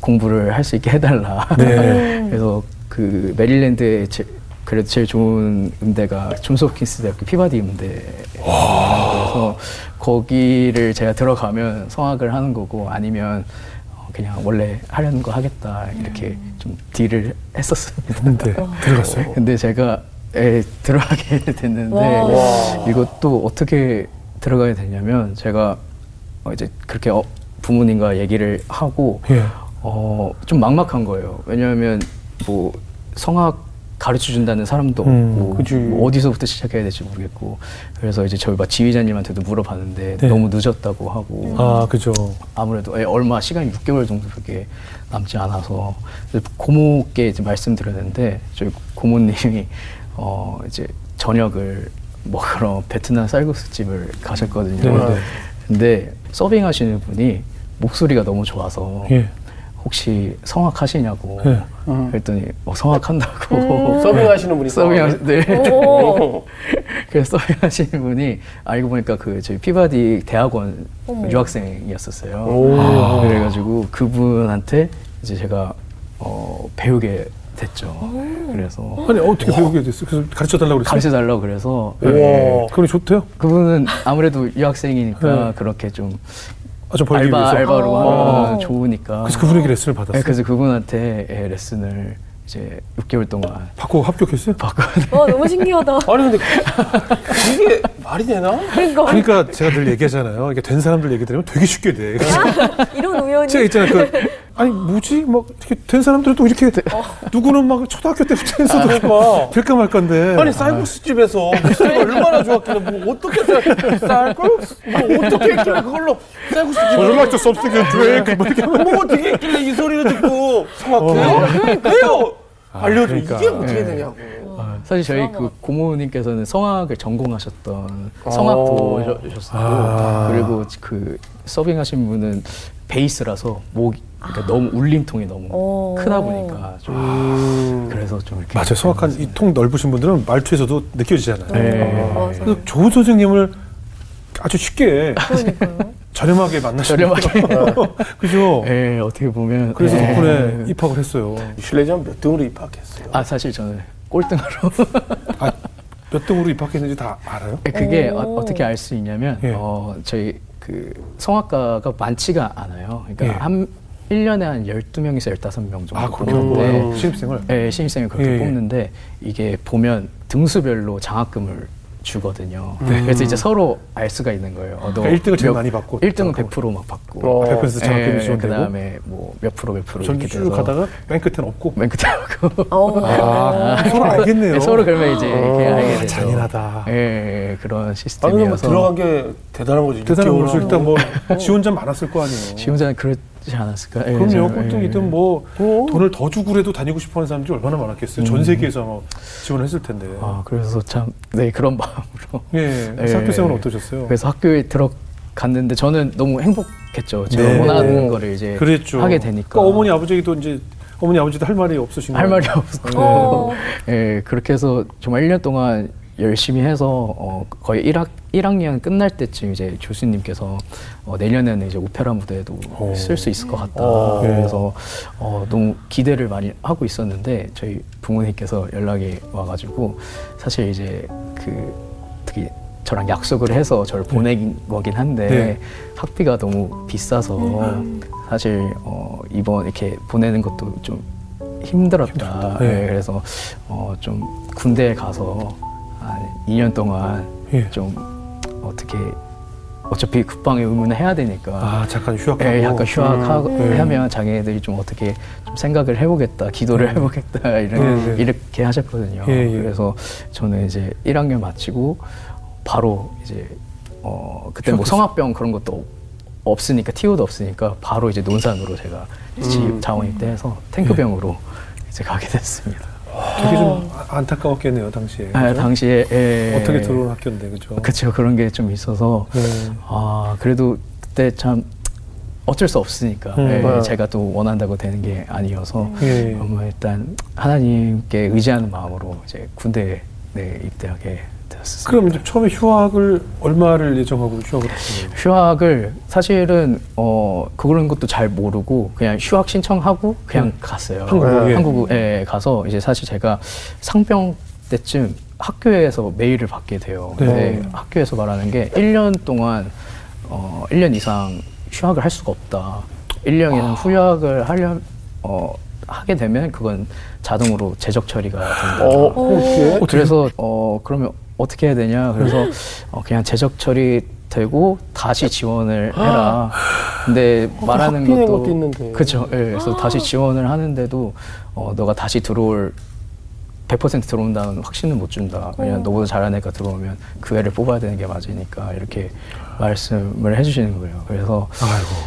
[SPEAKER 3] 공부를 할 수 있게 해달라.
[SPEAKER 2] 네. <laughs>
[SPEAKER 3] 그래서 그 메릴랜드에 제, 그래도 제일 좋은 음대가 존스 홉킨스 대학교 피바디 음대. 그래서 거기를 제가 들어가면 성악을 하는 거고 아니면 어, 그냥 원래 하려는 거 하겠다 이렇게 좀 딜을 했었습니다. <laughs>
[SPEAKER 2] 근데 들어갔어요.
[SPEAKER 3] 근데 제가 에, 들어가게 <laughs> 됐는데
[SPEAKER 4] 와.
[SPEAKER 3] 이것도 어떻게 들어가게 됐냐면 제가 어, 이제 그렇게 어, 부모님과 얘기를 하고
[SPEAKER 2] 예.
[SPEAKER 3] 어, 좀 막막한 거예요. 왜냐하면 뭐 성악 가르쳐 준다는 사람도
[SPEAKER 2] 음,
[SPEAKER 3] 없고
[SPEAKER 5] 그치.
[SPEAKER 3] 뭐 어디서부터 시작해야 될지 모르겠고 그래서 이제 저희 막 지휘자님한테도 물어봤는데
[SPEAKER 2] 네.
[SPEAKER 3] 너무 늦었다고 하고
[SPEAKER 2] 아, 그죠.
[SPEAKER 3] 아무래도 예, 얼마 시간이 6개월 정도밖에 남지 않아서 고모께 이제 말씀드렸는데 저희 고모님이 어 이제 저녁을 먹으러 베트남 쌀국수 집을 가셨거든요.
[SPEAKER 2] 네, 네.
[SPEAKER 3] 근데 서빙하시는 분이 목소리가 너무 좋아서
[SPEAKER 2] 예.
[SPEAKER 3] 혹시 성악 하시냐고
[SPEAKER 2] 네.
[SPEAKER 3] 그랬더니 어, 성악 한다고
[SPEAKER 5] 서빙 하시는 분이
[SPEAKER 3] 서빙하 네.
[SPEAKER 5] 오. <laughs>
[SPEAKER 3] 그래서 서빙 하시는 분이 알고 보니까 그 저희 피바디 대학원
[SPEAKER 4] 어머.
[SPEAKER 3] 유학생이었었어요.
[SPEAKER 5] 오.
[SPEAKER 3] 아, 그래가지고 그분한테 이제 제가 어, 배우게 됐죠. 그래서
[SPEAKER 2] 아니, 어떻게 배우게 됐어요? 그래서 가르쳐 달라고 그랬어요?
[SPEAKER 3] 가르쳐 달라고 그래서
[SPEAKER 5] 우와.
[SPEAKER 3] 네.
[SPEAKER 2] 그럼 좋대요?
[SPEAKER 3] 그분은 아무래도 유학생이니까
[SPEAKER 2] 네.
[SPEAKER 3] 그렇게 좀
[SPEAKER 2] 아, 좀 벌기
[SPEAKER 3] 알바
[SPEAKER 2] 위해서.
[SPEAKER 3] 알바로
[SPEAKER 4] 아.
[SPEAKER 3] 하면 좋으니까.
[SPEAKER 2] 그래서 그분에게 레슨을 받았어요.
[SPEAKER 3] 네, 그래서 그분한테 예, 레슨을 이제 6개월 동안
[SPEAKER 2] 받고 합격했어요?
[SPEAKER 3] 받고
[SPEAKER 4] 와 <laughs> 너무 신기하다. <laughs>
[SPEAKER 5] 아니 근데 이게 말이 되나?
[SPEAKER 4] 그러니까
[SPEAKER 2] 그러니까 제가 늘 얘기하잖아요. 이게 된 사람들 얘기 들으면 되게 쉽게 돼. 그래서 <laughs>
[SPEAKER 4] 이런 우연이.
[SPEAKER 2] 제가 있잖아요. 그, 아니 뭐지? 막 이렇게 된 사람들도 이렇게 누구는 막 초등학교 때부터 해서도
[SPEAKER 5] 그러니까.
[SPEAKER 2] 될까 말까인데.
[SPEAKER 5] 아니 쌀국수 집에서 목소리가 얼마나 좋았길래 뭐 어떻게 쌀- 쌀국수 뭐 어떻게 했길래 그걸로 쌀국수 집에서
[SPEAKER 2] 얼마 또 섭스게 돼. 뭐 이렇게 하면
[SPEAKER 5] 뭐 어떻게 했길래 이 소리를 듣고 성악해요? 해요. 알려줘
[SPEAKER 2] 그러니까.
[SPEAKER 5] 이게 어떻게
[SPEAKER 3] 네.
[SPEAKER 5] 되냐고.
[SPEAKER 3] 아, 사실 저희
[SPEAKER 4] 그것
[SPEAKER 3] 고모님께서는 성악을 전공하셨던 성악도 셨었고
[SPEAKER 2] 아.
[SPEAKER 3] 그리고 그 서빙하신 분은 베이스라서 목 그러니까 너무 울림통이 너무
[SPEAKER 4] 오.
[SPEAKER 3] 크다 보니까 좀
[SPEAKER 5] 음.
[SPEAKER 3] 그래서 좀 이렇게
[SPEAKER 2] 맞아요. 성악한 이 통 넓으신 분들은 말투에서도 느껴지잖아요.
[SPEAKER 3] 네.
[SPEAKER 4] 맞아.
[SPEAKER 2] 그래서 좋은 선생님을 아주 쉽게. 저렴하게 만나시는 <laughs>
[SPEAKER 3] 저렴하게. <laughs>
[SPEAKER 2] 그죠?
[SPEAKER 3] 예, 어떻게 보면
[SPEAKER 2] 그래서
[SPEAKER 3] 예.
[SPEAKER 2] 덕분에 입학을 했어요.
[SPEAKER 5] 실내전 몇 등으로 입학했어요?
[SPEAKER 3] 아 사실 저는 꼴등으로 <laughs>
[SPEAKER 2] 아, 몇 등으로 입학했는지 다 알아요?
[SPEAKER 3] 그게
[SPEAKER 4] 오.
[SPEAKER 3] 어, 떻게 알 수 있냐면
[SPEAKER 2] 예.
[SPEAKER 3] 어, 저희 그 성악가가 많지가 않아요. 그러니까
[SPEAKER 2] 예.
[SPEAKER 3] 한 1년에 한 12명에서 15명 정도
[SPEAKER 2] 아, 그렇게
[SPEAKER 3] 뽑는데?
[SPEAKER 2] 신입생을?
[SPEAKER 3] 네, 신입생을 그렇게
[SPEAKER 2] 예, 예.
[SPEAKER 3] 뽑는데 이게 보면 등수별로 장학금을 주거든요. 그래서 이제 서로 알 수가 있는 거예요. 어.
[SPEAKER 2] 그러니까 1등을 제일
[SPEAKER 3] 몇-
[SPEAKER 2] 많이 받고
[SPEAKER 3] 1등은
[SPEAKER 2] 장학금을.
[SPEAKER 3] 100%막 받고.
[SPEAKER 5] 어.
[SPEAKER 2] 100% 장학금이
[SPEAKER 3] 예,
[SPEAKER 2] 지원되고
[SPEAKER 3] 그다음에 뭐 몇 프로 몇 프로 이렇게
[SPEAKER 2] 쭉
[SPEAKER 3] 돼서
[SPEAKER 2] 가다가 맨 끝에는 없고
[SPEAKER 3] 맨 끝에 하고
[SPEAKER 4] 어.
[SPEAKER 2] 아, 서로 알겠네요.
[SPEAKER 3] 네, 서로 그러면 이제 이렇게
[SPEAKER 2] 아,
[SPEAKER 3] 알게 되죠.
[SPEAKER 2] 잔인하다.
[SPEAKER 3] 예, 예, 그런
[SPEAKER 5] 아니 뭐
[SPEAKER 3] 시스템이어서
[SPEAKER 5] 들어간 게 대단한 거지.
[SPEAKER 2] 대단한
[SPEAKER 5] 6개월
[SPEAKER 2] 거죠. 일단 뭐 <laughs> 지원자 많았을 거 아니에요.
[SPEAKER 3] 지원자는 그렇 지 않았을까? 예,
[SPEAKER 2] 그럼요.
[SPEAKER 3] 저-
[SPEAKER 2] 꼴등이든
[SPEAKER 3] 예.
[SPEAKER 2] 뭐
[SPEAKER 5] 어.
[SPEAKER 2] 돈을 더 주고라도 다니고 싶어하는 사람들이 얼마나 많았겠어요. 전 세계에서 아마 지원했을 텐데.
[SPEAKER 3] 아, 그래서 참, 네, 그런 마음으로.
[SPEAKER 2] 예.
[SPEAKER 3] 예.
[SPEAKER 2] 학교 생활은 어떠셨어요?
[SPEAKER 3] 그래서 학교에 들어, 갔는데 저는 너무 행복했죠. 제가
[SPEAKER 2] 네.
[SPEAKER 3] 원하는 거를 이제
[SPEAKER 2] 그랬죠.
[SPEAKER 3] 하게 되니까
[SPEAKER 2] 그러니까 어머니 아버지도 이제 어머니 아버지도 할 말이 없으신
[SPEAKER 3] 할
[SPEAKER 2] 거예요.
[SPEAKER 3] 말이 없고
[SPEAKER 4] 어.
[SPEAKER 3] 예 그렇게 해서 정말 1년 동안 열심히 해서 어, 거의 1학 1학년 끝날 때쯤 이제 교수님께서 어, 내년에는 이제 오페라 무대에도 쓸 수 있을 것 같다.
[SPEAKER 5] 어.
[SPEAKER 3] 그래서 어, 너무 기대를 많이 하고 있었는데 저희 부모님께서 연락이 와가지고 사실 이제 그 특히 저랑 약속을 해서 저를 보낸 거긴 한데
[SPEAKER 2] 네.
[SPEAKER 3] 학비가 너무 비싸서 사실 어, 이번 이렇게 보내는 것도 좀 힘들었다.
[SPEAKER 2] 네.
[SPEAKER 3] 네, 그래서 어, 좀 군대에 가서 한 2년 동안
[SPEAKER 2] 예.
[SPEAKER 3] 좀 어떻게 어차피 국방의 의무는 해야 되니까
[SPEAKER 2] 아 잠깐 휴학하고.
[SPEAKER 3] 예, 약간 휴학하고
[SPEAKER 2] 음.
[SPEAKER 3] 하면 자기네들이 좀 어떻게 좀 생각을 해보겠다, 기도를 해보겠다 이런
[SPEAKER 2] 네, 네.
[SPEAKER 3] 이렇게 하셨거든요.
[SPEAKER 2] 예, 예.
[SPEAKER 3] 그래서 저는 이제 1학년 마치고 바로 이제 어 그때 뭐
[SPEAKER 2] 휴학했어요.
[SPEAKER 3] 성악병 그런 것도 없- 없으니까 티오도 없으니까 바로 이제 논산으로 제가 집
[SPEAKER 2] 음.
[SPEAKER 3] 자원 입대해서 탱크병으로 이제 가게 됐습니다.
[SPEAKER 2] 되게 좀 아- 안타까웠겠네요 당시에.
[SPEAKER 3] 아? 당시에 예,
[SPEAKER 2] 어떻게 들어온 학교인데 그죠?
[SPEAKER 3] 그쵸 그런 게 좀 있어서
[SPEAKER 2] 네.
[SPEAKER 3] 아 그래도 그때 참 어쩔 수 없으니까
[SPEAKER 2] 음.
[SPEAKER 3] 예,
[SPEAKER 5] 네.
[SPEAKER 3] 제가 또 원한다고 되는 게 아니어서
[SPEAKER 2] 예.
[SPEAKER 3] 어, 뭐 일단 하나님께 의지하는 마음으로 이제 군대에 네, 입대하게 되었습니다.
[SPEAKER 2] 그럼 이제 처음에 휴학을 얼마를 예정하고 휴학을 하신 거예요?
[SPEAKER 3] 휴학을 사실은 어 그런 것도 잘 모르고 그냥 휴학 신청하고 그냥 갔어요.
[SPEAKER 2] 한국에?
[SPEAKER 3] 네. 한국에 가서 이제 사실 제가 상병 때쯤 학교에서 메일을 받게 돼요.
[SPEAKER 2] 네.
[SPEAKER 3] 근데 학교에서 말하는 게 1년 동안 어 1년 이상 휴학을 할 수가 없다. 1년 이상 휴학을 하려 어 하게 되면 그건 자동으로 재적 처리가 된다.
[SPEAKER 5] 어,
[SPEAKER 3] 그래서 어 그러면 어떻게 해야 되냐 그래서 어, 그냥 재적 처리 되고 다시 지원을 해라 근데 말하는
[SPEAKER 5] 학비 낸
[SPEAKER 3] 것도
[SPEAKER 5] 것도 있는데.
[SPEAKER 3] 그렇죠 예, 그래서 다시 지원을 하는데도 어 너가 다시 들어올 100% 들어온다는 확신은 못 준다. 그냥 너보다 잘하는 애가 들어오면 그 애를 뽑아야 되는 게 맞으니까 이렇게 말씀을 해주시는 거예요. 그래서.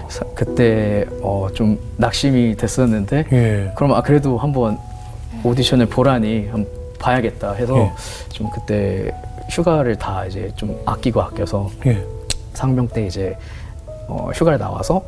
[SPEAKER 3] 사- 그때 어, 좀 낙심이 됐었는데
[SPEAKER 2] 예.
[SPEAKER 3] 그럼 아 그래도 한번 오디션을 보라니 한번 봐야겠다 해서
[SPEAKER 2] 예.
[SPEAKER 3] 좀 그때 휴가를 다 이제 좀 아끼고 아껴서
[SPEAKER 2] 예.
[SPEAKER 3] 상병 때 이제 어, 휴가를 나와서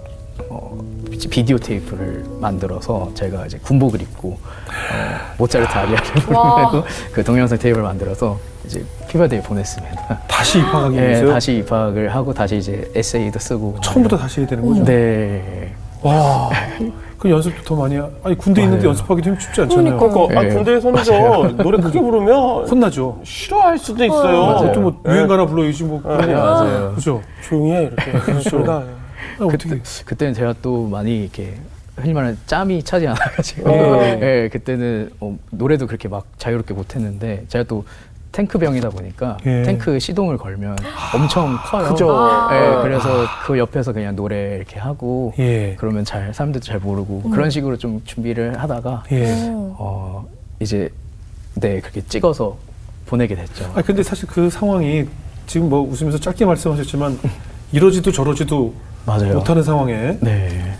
[SPEAKER 3] 어, 비- 비디오 테이프를 만들어서 제가 이제 군복을 입고 어, 모차르트 아리아를
[SPEAKER 4] 와.
[SPEAKER 3] 부르고 그 동영상 테이프를 만들어서 이제 피바데에 보냈습니다.
[SPEAKER 2] 다시 입학하기
[SPEAKER 3] 예,
[SPEAKER 2] 위해서요?
[SPEAKER 3] 다시 입학을 하고 다시 이제 에세이도 쓰고
[SPEAKER 2] 처음부터 다시 해야 되는 거죠?
[SPEAKER 3] 네.
[SPEAKER 2] 와. <laughs> 그 연습도 더 많이 하... 아니 군대 있는데
[SPEAKER 3] 맞아요.
[SPEAKER 2] 연습하기도 힘- 쉽지 않잖아요.
[SPEAKER 4] 그러니까
[SPEAKER 5] 아,
[SPEAKER 3] 예.
[SPEAKER 5] 군대에서는요 노래 크게 부르면
[SPEAKER 2] 혼나죠.
[SPEAKER 5] 싫어할 수도 있어요.
[SPEAKER 3] 맞아요.
[SPEAKER 2] 그것도 뭐 유행 가나 불러야지 뭐 그런
[SPEAKER 5] 네,
[SPEAKER 2] 거
[SPEAKER 3] 맞아요.
[SPEAKER 2] 그죠?
[SPEAKER 5] 조용히 해 이렇게. 그렇죠.
[SPEAKER 2] 아,
[SPEAKER 3] 그때, 그때는 제가 또 많이 이렇게 흔히 말하는 짬이 차지 않아가지고
[SPEAKER 5] 네.
[SPEAKER 3] 예, 그때는 어, 노래도 그렇게 막 자유롭게 못했는데 제가 또 탱크병이다 보니까
[SPEAKER 2] 예.
[SPEAKER 3] 탱크 시동을 걸면 엄청 커요.
[SPEAKER 5] 그죠.
[SPEAKER 4] 아.
[SPEAKER 3] 예, 그래서 그 옆에서 그냥 노래 이렇게 하고
[SPEAKER 2] 예.
[SPEAKER 3] 그러면 잘 사람들도 잘 모르고 그런 식으로 좀 준비를 하다가
[SPEAKER 2] 예.
[SPEAKER 4] 음.
[SPEAKER 3] 어 이제 네 그렇게 찍어서 보내게 됐죠.
[SPEAKER 2] 아 근데 사실 그 상황이 지금 뭐 웃으면서 짧게 말씀하셨지만 이러지도 저러지도
[SPEAKER 3] 맞아요.
[SPEAKER 2] 못하는 상황에
[SPEAKER 3] 네.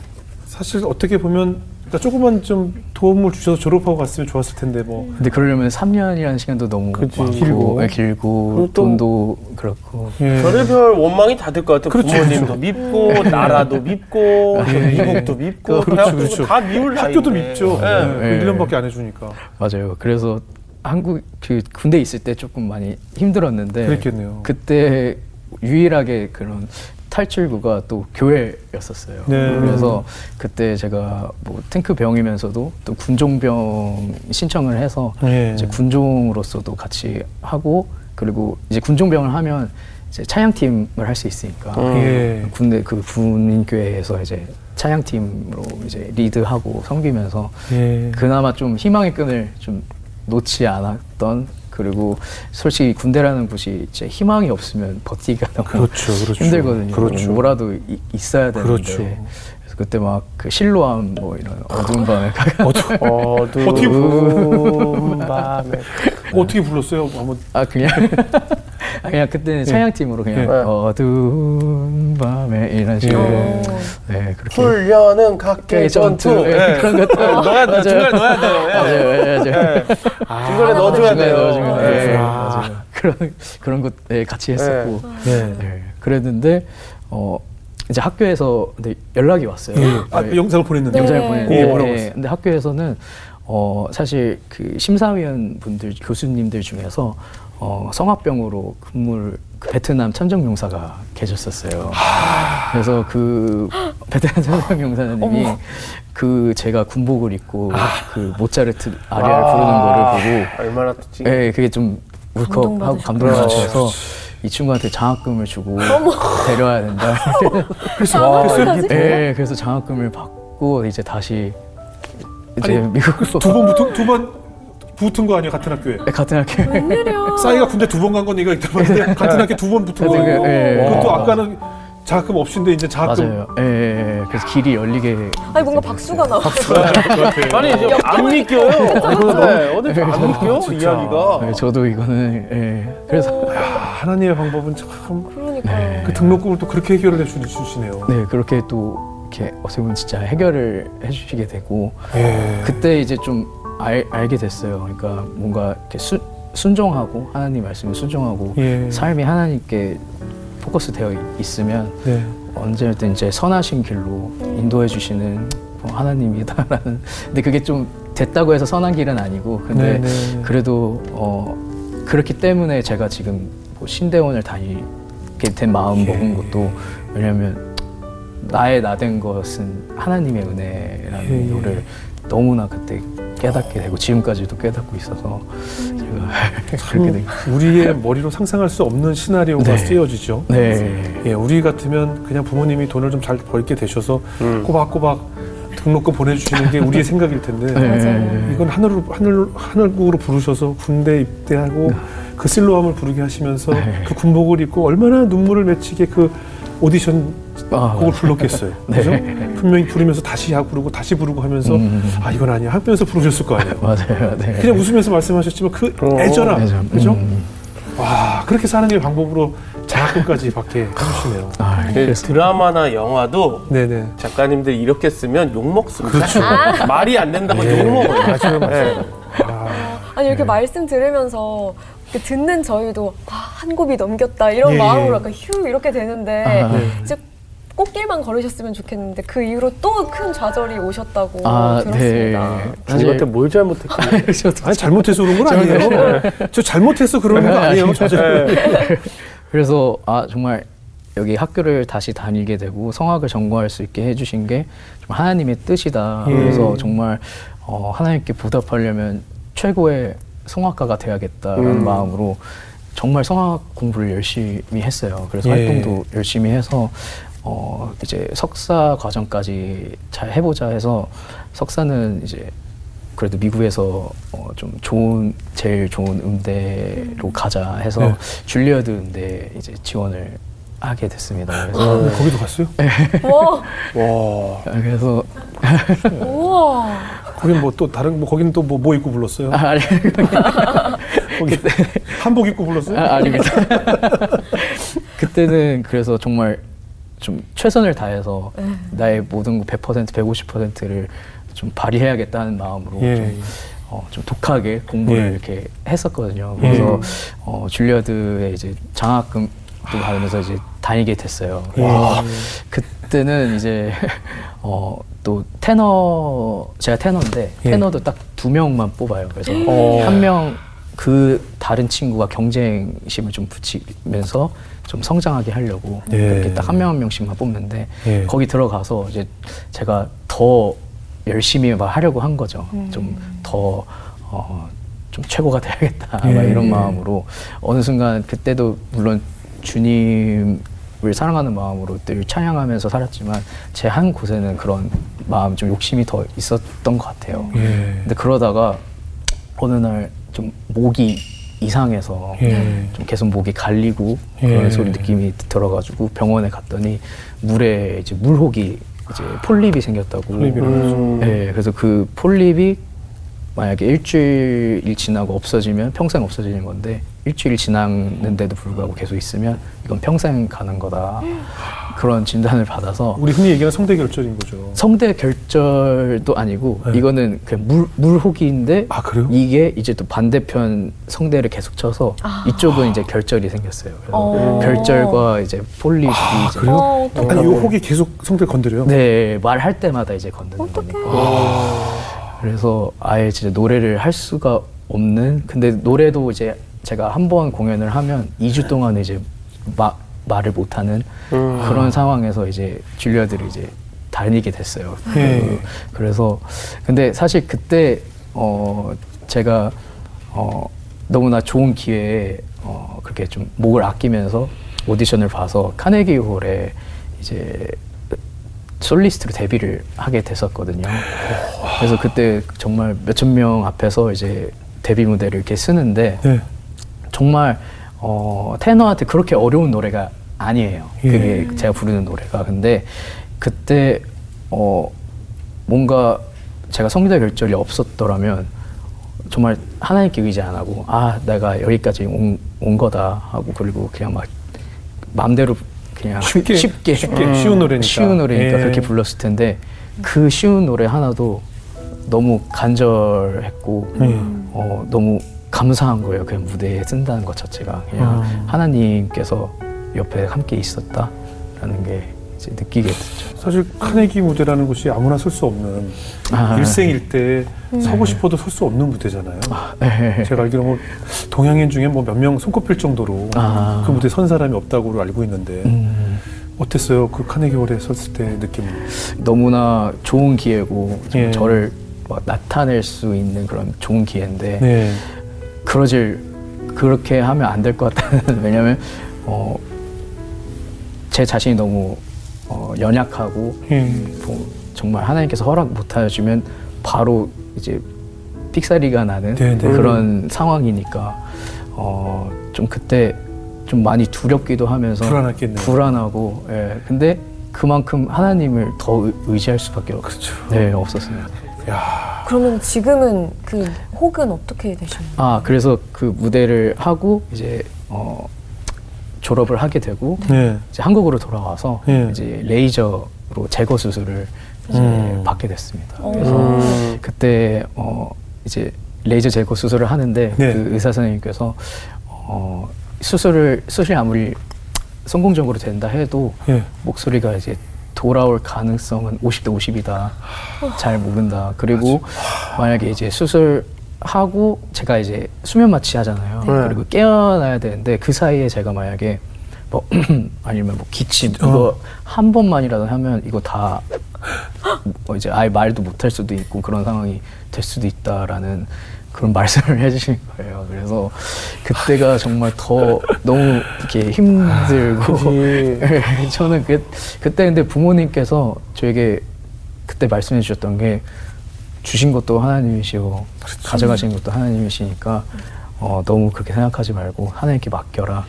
[SPEAKER 2] 사실 어떻게 보면 그러니까 조금만 좀 도움을 주셔서 졸업하고 갔으면 좋았을 텐데 뭐
[SPEAKER 3] 근데 그러려면 3년이라는 시간도 너무
[SPEAKER 5] 그치.
[SPEAKER 3] 많고
[SPEAKER 2] 길고.
[SPEAKER 3] 예, 길고 돈도 그렇고
[SPEAKER 2] 예.
[SPEAKER 5] 별의별 원망이 다들것 같아요.
[SPEAKER 2] 그렇죠,
[SPEAKER 5] 부모님도 밉고 <laughs> 나라도 밉고 또
[SPEAKER 2] 예.
[SPEAKER 5] 미국도 밉고
[SPEAKER 2] 그렇죠, 그렇죠.
[SPEAKER 5] 다 미울
[SPEAKER 2] 학교도
[SPEAKER 5] 나이인데.
[SPEAKER 2] 밉죠.
[SPEAKER 5] 예.
[SPEAKER 2] 예.
[SPEAKER 3] 예.
[SPEAKER 2] 1년밖에 안 해주니까
[SPEAKER 3] 맞아요. 그래서 한국 그 군대 있을 때 조금 많이 힘들었는데
[SPEAKER 2] 그랬겠네요.
[SPEAKER 3] 그때 유일하게 그런 탈출구가 또 교회였었어요.
[SPEAKER 2] 네.
[SPEAKER 3] 그래서 그때 제가 뭐 탱크 병이면서도 또 군종병 신청을 해서
[SPEAKER 2] 예.
[SPEAKER 3] 이제 군종으로서도 같이 하고 그리고 이제 군종병을 하면 이제 차양팀을 할 수 있으니까
[SPEAKER 2] 예.
[SPEAKER 3] 군대 그 군인교회에서 이제 차양팀으로 이제 리드하고 섬기면서
[SPEAKER 2] 예.
[SPEAKER 3] 그나마 좀 희망의 끈을 좀 놓지 않았던 그리고 솔직히 군대라는 곳이 이제 희망이 없으면 버티기가 너무
[SPEAKER 2] 그렇죠, 그렇죠.
[SPEAKER 3] 힘들거든요.
[SPEAKER 2] 그렇죠.
[SPEAKER 3] 뭐라도 이- 있어야 되는데
[SPEAKER 2] 그렇죠.
[SPEAKER 3] 그때 막 그 실로암 뭐 이런 어두운 밤에 <laughs>
[SPEAKER 5] 어두운 밤에
[SPEAKER 2] 어떻게 불렀어요? 한번
[SPEAKER 3] 아 그냥 아, <laughs> 그냥 그때는 차양팀으로 그냥
[SPEAKER 5] 네.
[SPEAKER 3] 어두운 밤에 이런 식으로
[SPEAKER 2] 예.
[SPEAKER 3] 네 그렇게
[SPEAKER 5] 훈련은 각계 전투
[SPEAKER 3] 예,
[SPEAKER 5] 예.
[SPEAKER 3] 그런 것들
[SPEAKER 5] 넣어야 돼. 중간에 넣어야 돼요. <laughs> 예.
[SPEAKER 3] 맞아요, 맞아요.
[SPEAKER 5] 예. 중간에 넣어줘야 돼요. 예.
[SPEAKER 3] 네,
[SPEAKER 2] 아. <laughs>
[SPEAKER 3] 그런 그런 것 네, 같이 했었고
[SPEAKER 2] 네.
[SPEAKER 3] 네, 그랬는데 어 이제 학교에서 근데 연락이 왔어요.
[SPEAKER 2] 아,
[SPEAKER 3] 네,
[SPEAKER 2] 영상을 보냈는데.
[SPEAKER 3] 영상을
[SPEAKER 4] 네.
[SPEAKER 3] 보냈는데
[SPEAKER 2] 예, 뭐라고
[SPEAKER 3] 예,
[SPEAKER 2] 했어요?
[SPEAKER 3] 근데 학교에서는 어 사실 그 심사위원 분들 교수님들 중에서 어 성화병으로 근무를 그 베트남 참전용사가 계셨었어요. 그래서 그 베트남 참전용사님이 그 제가 군복을 입고 그 모차르트 아리아를 부르는 거를 보고
[SPEAKER 5] 얼마나.
[SPEAKER 3] 예, 그게 좀 울컥하고
[SPEAKER 4] 감동받으셨구나.
[SPEAKER 3] 감동을 받으셔서 이 친구한테 장학금을 주고 데려와야 된다.
[SPEAKER 2] 그래서 그래서
[SPEAKER 3] 예, 그래서 장학금을 받고 이제 다시 이제 미국으로
[SPEAKER 2] 두번 붙은 두번 붙은 거 아니야 같은 학교에?
[SPEAKER 3] 네, 같은 학교.
[SPEAKER 4] 웬일이야. <laughs>
[SPEAKER 2] 싸이가 군대 두 번 간 건 얘기가 있다 봤는데 같은 학교 두 번 붙은 거.
[SPEAKER 3] 네, 네,
[SPEAKER 2] 그것도
[SPEAKER 3] 와.
[SPEAKER 2] 아까는 장학금 없인데 이제 장학금.
[SPEAKER 3] 맞아요. 예, 예, 예. 그래서 길이 열리게.
[SPEAKER 4] 아니 뭔가 박수가 나와. <laughs>
[SPEAKER 5] 아니 이제 안 믿겨요. 네, 어디 안 믿겨 이야기가.
[SPEAKER 3] 네, 저도 이거는 예. 그래서
[SPEAKER 2] 하나님의 방법은 참그
[SPEAKER 4] 그러니까.
[SPEAKER 2] 등록금을 또 그렇게 해결을 해주시네요.
[SPEAKER 3] 네 그렇게 또 이렇게 어떻게 보면 진짜 해결을 해주시게 되고
[SPEAKER 2] 예.
[SPEAKER 3] 그때 이제 좀 알, 알게 됐어요. 그러니까 뭔가 이렇게 순, 순종하고 하나님 말씀에 순종하고
[SPEAKER 2] 예.
[SPEAKER 3] 삶이 하나님께 포커스 되어 있으면
[SPEAKER 2] 네.
[SPEAKER 3] 언제든 이제 선하신 길로 인도해 주시는 뭐 하나님이다라는 근데 그게 좀 됐다고 해서 선한 길은 아니고 근데
[SPEAKER 2] 네, 네.
[SPEAKER 3] 그래도 어 그렇기 때문에 제가 지금 뭐 신대원을 다니게 된 마음
[SPEAKER 2] 예.
[SPEAKER 3] 먹은 것도 왜냐면 나의 나 된 것은 하나님의 은혜라는
[SPEAKER 2] 예.
[SPEAKER 3] 거를 너무나 그때 깨닫게 되고 지금까지도 깨닫고 있어서 제가 <laughs> 그렇게 된
[SPEAKER 2] 우리의 머리로 상상할 수 없는 시나리오가
[SPEAKER 3] 네.
[SPEAKER 2] 쓰여지죠.
[SPEAKER 3] 네.
[SPEAKER 2] 예, 우리 같으면 그냥 부모님이 돈을 좀 잘 벌게 되셔서
[SPEAKER 5] 음.
[SPEAKER 2] 꼬박꼬박 등록금 보내주시는 게 우리의 <laughs> 생각일 텐데
[SPEAKER 3] 네.
[SPEAKER 2] 이건 하늘로 하늘 하늘국으로 부르셔서 군대 입대하고 그 실로암을 부르게 하시면서
[SPEAKER 3] 네.
[SPEAKER 2] 그 군복을 입고 얼마나 눈물을 맺히게 그 오디션
[SPEAKER 3] 아,
[SPEAKER 2] 곡을 불렀겠어요. <laughs>
[SPEAKER 3] 네.
[SPEAKER 2] 그죠? 분명히 부르면서 다시 하고 부르고 다시 부르고 하면서
[SPEAKER 3] 음.
[SPEAKER 2] 아 이건 아니야 하면서 부르셨을 거 아니에요. <laughs>
[SPEAKER 3] 맞아요. 네.
[SPEAKER 2] 그냥 웃으면서 말씀하셨지만 그
[SPEAKER 5] 어,
[SPEAKER 2] 애절함,
[SPEAKER 3] 애절.
[SPEAKER 2] 그죠?
[SPEAKER 3] 음.
[SPEAKER 2] 와 그렇게 사는 게 방법으로 장학금까지 받게 해주시네요.
[SPEAKER 3] 아,
[SPEAKER 5] 그
[SPEAKER 3] 그래서
[SPEAKER 5] 드라마나 영화도
[SPEAKER 2] 네네.
[SPEAKER 5] 작가님들이 이렇게 쓰면 욕 먹습니다. 말이 안 된다고 욕 먹어요.
[SPEAKER 2] 맞아요, 맞아요.
[SPEAKER 5] 네.
[SPEAKER 4] 아니 이렇게 말씀 들으면서 이렇게 듣는 저희도 아, 한 곱이 넘겼다 이런
[SPEAKER 2] 예,
[SPEAKER 4] 마음으로
[SPEAKER 2] 예.
[SPEAKER 4] 약간 휴 이렇게 되는데
[SPEAKER 3] 아,
[SPEAKER 2] 네.
[SPEAKER 4] 꽃길만 걸으셨으면 좋겠는데 그 이후로 또 큰 좌절이 오셨다고
[SPEAKER 3] 아,
[SPEAKER 4] 들었습니다.
[SPEAKER 3] 네.
[SPEAKER 5] 저한테 뭘 잘못했길래.
[SPEAKER 3] 저도
[SPEAKER 2] 아니 잘못해서 그런 건 아니에요. 저 잘못해서 그러는 거 아니에요. 저 잘.
[SPEAKER 3] 그래서 아 정말 여기 학교를 다시 다니게 되고 성악을 전공할 수 있게 해주신 게 정말 하나님의 뜻이다.
[SPEAKER 2] 예.
[SPEAKER 3] 그래서 정말 어, 하나님께 보답하려면 최고의 성악가가 돼야겠다라는
[SPEAKER 5] 음.
[SPEAKER 3] 마음으로 정말 성악 공부를 열심히 했어요. 그래서
[SPEAKER 2] 예.
[SPEAKER 3] 활동도 열심히 해서 어 이제 석사 과정까지 잘 해보자 해서 석사는 이제 그래도 미국에서 어, 좀 좋은 제일 좋은 음대로 가자 해서
[SPEAKER 2] 네.
[SPEAKER 3] 줄리어드 음대 이제 지원을 하게 됐습니다. 그래서
[SPEAKER 2] 어, 거기도 갔어요?
[SPEAKER 4] 와,
[SPEAKER 5] 와.
[SPEAKER 3] 그래서
[SPEAKER 4] 우와.
[SPEAKER 2] 거긴 뭐 또 다른 뭐 거기는 또뭐 뭐 입고 불렀어요?
[SPEAKER 3] 아, 아니
[SPEAKER 2] 거기 한복 입고 불렀어요?
[SPEAKER 3] 아, 아닙니다. <laughs> 그때는 그래서 정말 좀 최선을 다해서 나의 모든 100% 150%를 좀 발휘해야겠다는 마음으로
[SPEAKER 2] 예.
[SPEAKER 3] 좀, 어, 좀 독하게 공부를
[SPEAKER 2] 예.
[SPEAKER 3] 이렇게 했었거든요. 그래서 어, 줄리어드에 이제 장학금도 받으면서 이제 다니게 됐어요. 와, 그때는 이제 <laughs> 어, 또 테너 제가 테너인데
[SPEAKER 2] 예.
[SPEAKER 3] 테너도 딱 두 명만 뽑아요. 그래서
[SPEAKER 5] 어.
[SPEAKER 3] 한명 그 다른 친구가 경쟁심을 좀 붙이면서 좀 성장하게 하려고
[SPEAKER 2] 예.
[SPEAKER 3] 이렇게 딱 한 명 한 명씩만 뽑는데
[SPEAKER 2] 예.
[SPEAKER 3] 거기 들어가서 이제 제가 더 열심히 막 하려고 한 거죠. 좀더 어, 좀 최고가 돼야겠다 <laughs>
[SPEAKER 2] 예.
[SPEAKER 3] 막 이런 마음으로 어느 순간 그때도 물론 주님 을 사랑하는 마음으로 늘 찬양하면서 살았지만 제 한 곳에는 그런 마음 좀 욕심이 더 있었던 것 같아요.
[SPEAKER 2] 예.
[SPEAKER 3] 근데 그러다가 어느 날 좀 목이 이상해서
[SPEAKER 2] 예.
[SPEAKER 3] 좀 계속 목이 갈리고 그런
[SPEAKER 2] 예.
[SPEAKER 3] 소리 느낌이 들어가지고 병원에 갔더니 물에 이제 물혹이 이제 폴립이 생겼다고.
[SPEAKER 2] 폴립이라고
[SPEAKER 5] 음.
[SPEAKER 3] 예, 그래서 그 폴립이 만약에 일주일 지나고 없어지면 평생 없어지는 건데 일주일 지났는데도 불구하고 계속 있으면 이건 평생 가는 거다 그런 진단을 받아서
[SPEAKER 2] 우리 흔히 얘기하는 성대 결절인 거죠.
[SPEAKER 3] 성대 결절도 아니고
[SPEAKER 2] 네.
[SPEAKER 3] 이거는 그냥 물, 물혹이인데
[SPEAKER 2] 아, 그래요?
[SPEAKER 3] 이게 이제 또 반대편 성대를 계속 쳐서 이쪽은 이제 결절이 생겼어요. 그래서
[SPEAKER 4] 어.
[SPEAKER 3] 결절과 이제 폴립이 이제
[SPEAKER 2] 아, 그래요?
[SPEAKER 4] 어.
[SPEAKER 2] 아니, 요 혹이 계속 성대를 건드려요?
[SPEAKER 3] 네 말할 때마다 이제 건드는
[SPEAKER 4] 어떡해.
[SPEAKER 3] 거니까. 그래서 아예 진짜 노래를 할 수가 없는 근데 노래도 이제 제가 한 번 공연을 하면 2주 동안 이제 마, 말을 못하는 그런 상황에서 이제 줄리아들이 이제 다니게 됐어요.
[SPEAKER 2] 예.
[SPEAKER 3] 그- 그래서 근데 사실 그때 어 제가 어 너무나 좋은 기회에 어 그렇게 좀 목을 아끼면서 오디션을 봐서 카네기 홀에 이제 솔리스트로 데뷔를 하게 됐었거든요. 그래서 그때 정말 몇천 명 앞에서 이제 데뷔 무대를 이렇게 쓰는데
[SPEAKER 2] 네.
[SPEAKER 3] 정말 어, 테너한테 그렇게 어려운 노래가 아니에요.
[SPEAKER 2] 예.
[SPEAKER 3] 그게 제가 부르는 노래가. 근데 그때 어, 뭔가 제가 성대 결절이 없었더라면 정말 하나님께 의지 안 하고 아 내가 여기까지 온, 온 거다 하고 그리고 그냥 막 마음대로 그냥
[SPEAKER 2] 쉽게,
[SPEAKER 3] 쉽게,
[SPEAKER 2] 쉽게, 쉬운 노래니까.
[SPEAKER 3] 쉬운 노래니까
[SPEAKER 2] 예.
[SPEAKER 3] 그렇게 불렀을 텐데 그 쉬운 노래 하나도 너무 간절했고
[SPEAKER 2] 음.
[SPEAKER 3] 어, 너무 감사한 거예요. 그냥 무대에 쓴다는 것 자체가 그냥
[SPEAKER 2] 음.
[SPEAKER 3] 하나님께서 옆에 함께 있었다라는 게 이제 느끼게 됐죠.
[SPEAKER 2] 사실 카네기 무대라는 곳이 아무나 설 수 없는
[SPEAKER 3] 아.
[SPEAKER 2] 일생일대 서고 싶어도 설 수 없는 무대잖아요.
[SPEAKER 3] 네.
[SPEAKER 2] 제가 알기로 뭐 동양인 중에 뭐 몇 명 손꼽힐 정도로
[SPEAKER 3] 아.
[SPEAKER 2] 그 무대 선 사람이 없다고 알고 있는데
[SPEAKER 3] 음,
[SPEAKER 2] 어땠어요? 그 카네기 홀에 섰을 때 느낌은?
[SPEAKER 3] 너무나 좋은 기회고 좀
[SPEAKER 2] 예.
[SPEAKER 3] 저를 막 나타낼 수 있는 그런 좋은 기회인데
[SPEAKER 2] 네.
[SPEAKER 3] 그러질 그렇게 하면 안 될 것 같다는 <laughs> 왜냐면 어, 제 자신이 너무 어, 연약하고
[SPEAKER 2] 예.
[SPEAKER 3] 뭐 정말 하나님께서 허락 못 해주면 바로 이제 삑사리가 나는
[SPEAKER 2] 네, 네.
[SPEAKER 3] 그런 상황이니까 어, 좀 그때 좀 많이 두렵기도 하면서
[SPEAKER 2] 불안했겠네요.
[SPEAKER 3] 불안하고 예. 근데 그만큼 하나님을 더 의- 의지할 수밖에 없,
[SPEAKER 2] 그렇죠.
[SPEAKER 3] 네, 없었습니다.
[SPEAKER 2] 야,
[SPEAKER 4] 그러면 지금은 그 혹은 어떻게 되셨나요?
[SPEAKER 3] 아 그래서 그 무대를 하고 이제 어, 졸업을 하게 되고
[SPEAKER 2] 네.
[SPEAKER 3] 이제 한국으로 돌아와서
[SPEAKER 2] 예.
[SPEAKER 3] 이제 레이저로 제거 수술을 이제
[SPEAKER 2] 음.
[SPEAKER 3] 받게 됐습니다.
[SPEAKER 4] 어.
[SPEAKER 3] 그래서 그때 어 이제 레이저 제거 수술을 하는데
[SPEAKER 2] 네.
[SPEAKER 3] 그 의사 선생님께서 어 수술을 수술이 아무리 성공적으로 된다 해도
[SPEAKER 2] 예.
[SPEAKER 3] 목소리가 이제 돌아올 가능성은 50대 50이다. 잘 모른다. 그리고 만약에 이제 수술 하고 제가 이제 수면 마취 하잖아요. 그리고 깨어나야 되는데 그 사이에 제가 만약에 뭐 <clears throat> 아니면 뭐 기침 이거 한 번만이라도 하면 이거 다 뭐 이제 아예 말도 못할 수도 있고 그런 상황이 될 수도 있다라는 그런 <laughs> 말씀을 해주신 거예요. 그래서 그때가 정말 더 너무 이렇게 힘들고 <laughs> 저는 그, 그때 근데 부모님께서 저에게 그때 말씀해 주셨던 게 주신 것도 하나님이시고 가져가신 것도 하나님이시니까 어, 너무 그렇게 생각하지 말고 하나님께 맡겨라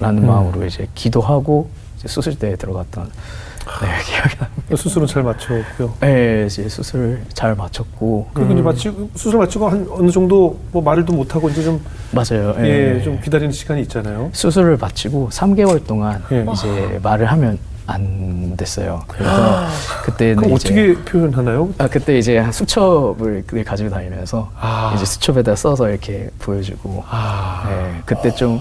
[SPEAKER 3] 라는 마음으로 이제 기도하고 이제 수술대에 들어갔던 네, 기억이 납니다.
[SPEAKER 2] 수술은 잘 맞췄고요.
[SPEAKER 3] 네, 이제 수술 잘 마쳤고
[SPEAKER 2] 그리고 이제 마치고 수술 마치고 한 어느 정도 뭐 말을도 못 하고 이제 좀
[SPEAKER 3] 맞아요.
[SPEAKER 2] 예,
[SPEAKER 3] 예,
[SPEAKER 2] 좀 기다리는 시간이 있잖아요.
[SPEAKER 3] 수술을 마치고 3개월 동안
[SPEAKER 2] 예.
[SPEAKER 3] 이제 말을 하면 안 됐어요. 그래서 그때는
[SPEAKER 2] 그럼
[SPEAKER 3] 이제
[SPEAKER 2] 어떻게 표현하나요?
[SPEAKER 3] 아 그때 이제 한 수첩을 늘 가지고 다니면서
[SPEAKER 2] 아.
[SPEAKER 3] 이제 수첩에다 써서 이렇게 보여주고
[SPEAKER 2] 아.
[SPEAKER 3] 네, 그때 좀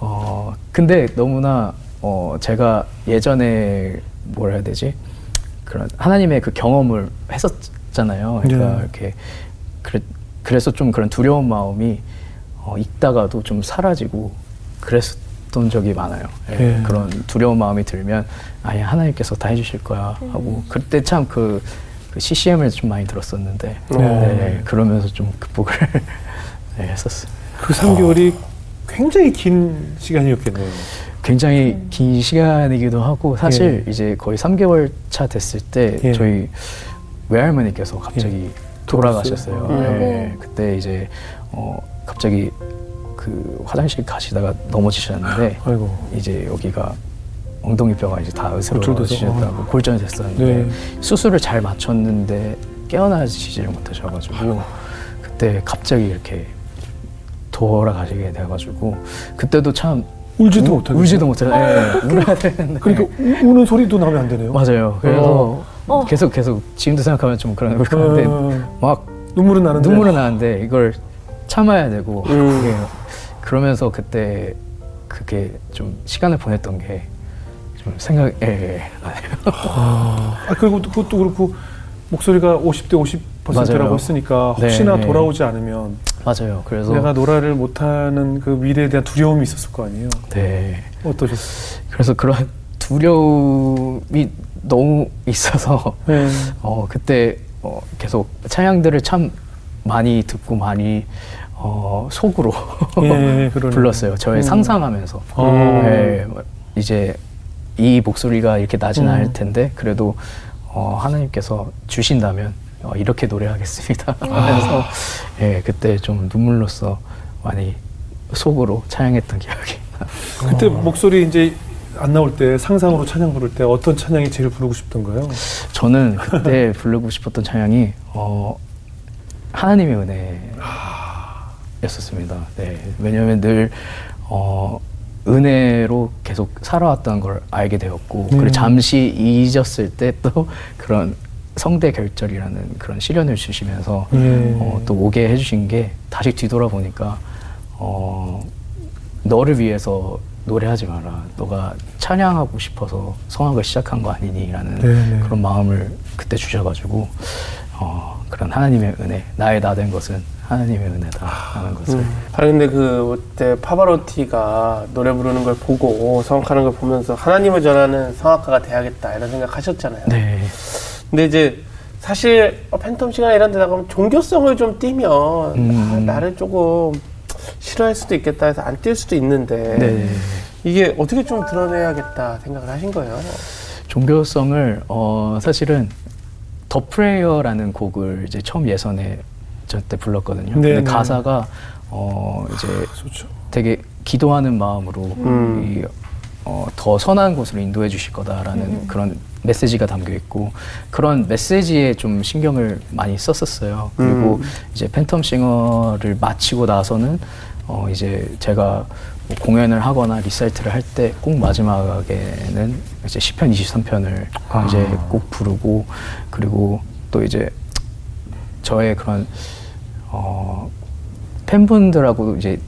[SPEAKER 3] 어 근데 너무나 어 제가 예전에 뭐라 해야 되지 그런 하나님의 그 경험을 했었잖아요. 그러니까
[SPEAKER 2] 네.
[SPEAKER 3] 이렇게 그래, 그래서 좀 그런 두려운 마음이 어, 있다가도 좀 사라지고 그랬 던 적이 많아요. 예,
[SPEAKER 2] 예.
[SPEAKER 3] 그런 두려운 마음이 들면 아예 하나님께서 다 해주실 거야 하고 그때 참그 CCM을 좀 많이 들었었는데 네, 그러면서 좀 극복을 <laughs> 네, 했었어요.
[SPEAKER 2] 그 3개월이 굉장히 긴 시간이었겠네요.
[SPEAKER 3] 굉장히 긴 시간이기도 하고 사실 이제 거의 3개월 차 됐을 때
[SPEAKER 2] 예.
[SPEAKER 3] 저희 외할머니께서 갑자기 돌아가셨어요.
[SPEAKER 2] 돌아가셨어요?
[SPEAKER 3] 예, 그때 이제 어 갑자기 그 화장실 가시다가 넘어지셨는데
[SPEAKER 2] 아이고.
[SPEAKER 3] 이제 여기가 엉덩이뼈가 이제 다? 으스러지셨다고 골절이 됐었는데
[SPEAKER 2] 네.
[SPEAKER 3] 수술을 잘 마쳤는데 깨어나시지를 못하셔가지고 그때 갑자기 이렇게 돌아가시게 돼가지고 그때도 참
[SPEAKER 2] 울지도
[SPEAKER 3] 우-
[SPEAKER 2] 못하고.
[SPEAKER 3] 울지도 못해요. 예, <laughs> 울어야 되는데.
[SPEAKER 2] 그러니까 우- 우는 소리도 나면 안 되네요.
[SPEAKER 3] 맞아요. 그래서
[SPEAKER 4] 어.
[SPEAKER 3] 계속 계속 지금도 생각하면 좀 그런 그런데
[SPEAKER 2] 어,
[SPEAKER 3] 막
[SPEAKER 2] 눈물은 나는데.
[SPEAKER 3] 눈물은 나는데 이걸 참아야 되고
[SPEAKER 5] 음.
[SPEAKER 3] 그게 그러면서 그때 그게 좀 시간을 보냈던 게 좀 생각에 나요.
[SPEAKER 2] 아, 그리고 또 그것도 그렇고 목소리가 50대 50%라고
[SPEAKER 3] 맞아요.
[SPEAKER 2] 했으니까
[SPEAKER 3] 네.
[SPEAKER 2] 혹시나 돌아오지 않으면
[SPEAKER 3] 맞아요. 그래서
[SPEAKER 2] 내가 노래를 못하는 그 미래에 대한 두려움이 있었을 거 아니에요.
[SPEAKER 3] 네.
[SPEAKER 2] 어떠셨어요?
[SPEAKER 3] 그래서 그런 두려움이 너무 있어서
[SPEAKER 2] 네.
[SPEAKER 3] 어 그때 어, 계속 찬양들을 참 많이 듣고 많이 어, 속으로
[SPEAKER 2] 예, <laughs> 그러네요.
[SPEAKER 3] 불렀어요. 저의
[SPEAKER 2] 음.
[SPEAKER 3] 상상하면서
[SPEAKER 2] 어.
[SPEAKER 3] 예, 뭐 이제 이 목소리가 이렇게
[SPEAKER 2] 음.
[SPEAKER 3] 않을 텐데 그래도 어, 하나님께서 주신다면 어, 이렇게 노래하겠습니다. 하면서 예, 그때 좀 눈물로써 많이 속으로 찬양했던 기억이.
[SPEAKER 2] 그때 목소리 이제 안 나올 때 상상으로 찬양 부를 때 어떤 찬양이 제일 부르고 싶던가요?
[SPEAKER 3] 저는 그때 부르고 싶었던 찬양이 어, 하나님의 은혜였었습니다. 네, 왜냐하면 늘 어, 은혜로 계속 살아왔던 걸 알게 되었고
[SPEAKER 2] 네.
[SPEAKER 3] 그리고 잠시 잊었을 때 또 <laughs> 그런 성대 결절이라는 그런 시련을 주시면서
[SPEAKER 2] 예.
[SPEAKER 3] 어, 또 오게 해주신 게 다시 뒤돌아보니까 어, 너를 위해서 노래하지 마라. 너가 찬양하고 싶어서 성악을 시작한 거 아니니라는
[SPEAKER 2] 네네.
[SPEAKER 3] 그런 마음을 그때 주셔가지고 어, 그런 하나님의 은혜, 나의 나 된 것은 하나님의 은혜다라는 것을
[SPEAKER 5] 아니 근데 그 그때 파바로티가 노래 부르는 걸 보고 성악하는 걸 보면서 하나님을 전하는 성악가가 돼야겠다 이런 생각하셨잖아요.
[SPEAKER 3] 네,
[SPEAKER 5] 근데 이제 사실 어, 팬텀 시간 이런 데 나가면 종교성을 좀 띄면
[SPEAKER 3] 음.
[SPEAKER 5] 아, 나를 조금 싫어할 수도 있겠다 해서 안 뛸 수도 있는데
[SPEAKER 3] 네.
[SPEAKER 5] 이게 어떻게 좀 드러내야겠다 생각을 하신 거예요.
[SPEAKER 3] 종교성을 어, 사실은 더 프레이어라는 곡을 이제 처음 예선에 저 때 불렀거든요.
[SPEAKER 2] 네,
[SPEAKER 3] 근데
[SPEAKER 2] 네.
[SPEAKER 3] 가사가 어, 이제
[SPEAKER 2] 좋죠.
[SPEAKER 3] 되게 기도하는 마음으로
[SPEAKER 5] 음.
[SPEAKER 3] 이, 어, 더 선한 곳으로 인도해 주실 거다라는 그런 메시지가 담겨 있고 그런 메시지에 좀 신경을 많이 썼었어요. 그리고 이제 팬텀 싱어를 마치고 나서는 어, 이제 제가 뭐 공연을 하거나 리사이틀을 할 때 꼭 마지막에는 이제 시편 23편을
[SPEAKER 2] 아.
[SPEAKER 3] 이제 꼭 부르고 그리고 또 이제 저의 그런 어, 팬분들하고 이제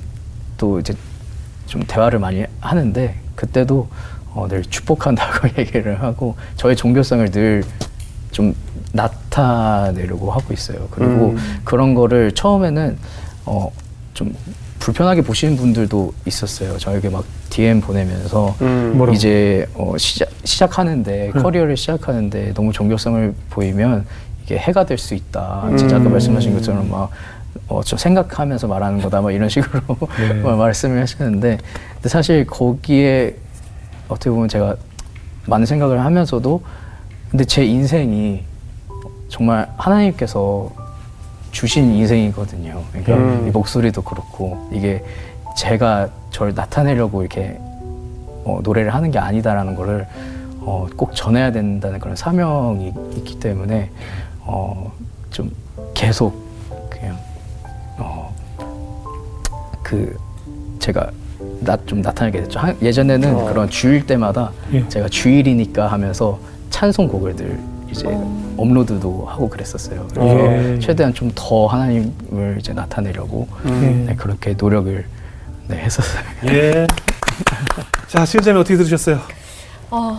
[SPEAKER 3] 또 이제 좀 대화를 많이 하는데 그때도 어, 늘 축복한다고 <laughs> 얘기를 하고 저의 종교성을 늘 좀 나타내려고 하고 있어요. 그리고 그런 거를 처음에는 어, 좀 불편하게 보시는 분들도 있었어요. 저에게 막 DM 보내면서
[SPEAKER 5] 음.
[SPEAKER 3] 이제 어, 시작, 시작하는데 커리어를 시작하는데 너무 종교성을 보이면 이게 해가 될 수 있다. 진짜 아까 말씀하신 것처럼 막 어, 좀 생각하면서 말하는 거다. 막 이런 식으로 <laughs> 막 말씀을 하시는데 근데 사실 거기에 어떻게 보면 제가 많은 생각을 하면서도 근데 제 인생이 정말 하나님께서 주신 인생이거든요. 그러니까
[SPEAKER 5] 음.
[SPEAKER 3] 이 목소리도 그렇고 이게 제가 저를 나타내려고 이렇게 어, 노래를 하는 게 아니다라는 거를 어, 꼭 전해야 된다는 그런 사명이 있기 때문에 어, 좀 계속 그냥 어, 그 제가 나, 좀 나타나게 됐죠. 한- 예전에는
[SPEAKER 5] 어.
[SPEAKER 3] 그런 주일 때마다
[SPEAKER 2] 예.
[SPEAKER 3] 제가 주일이니까 하면서 찬송곡을 늘 이제 업로드도 하고 그랬었어요. 그래서
[SPEAKER 2] 예.
[SPEAKER 3] 최대한 좀 더 하나님을 이제 나타내려고
[SPEAKER 2] 음.
[SPEAKER 3] 네, 그렇게 노력을 네, 했었어요.
[SPEAKER 2] 예. 자, 시은자매 어떻게 들으셨어요?
[SPEAKER 4] 어,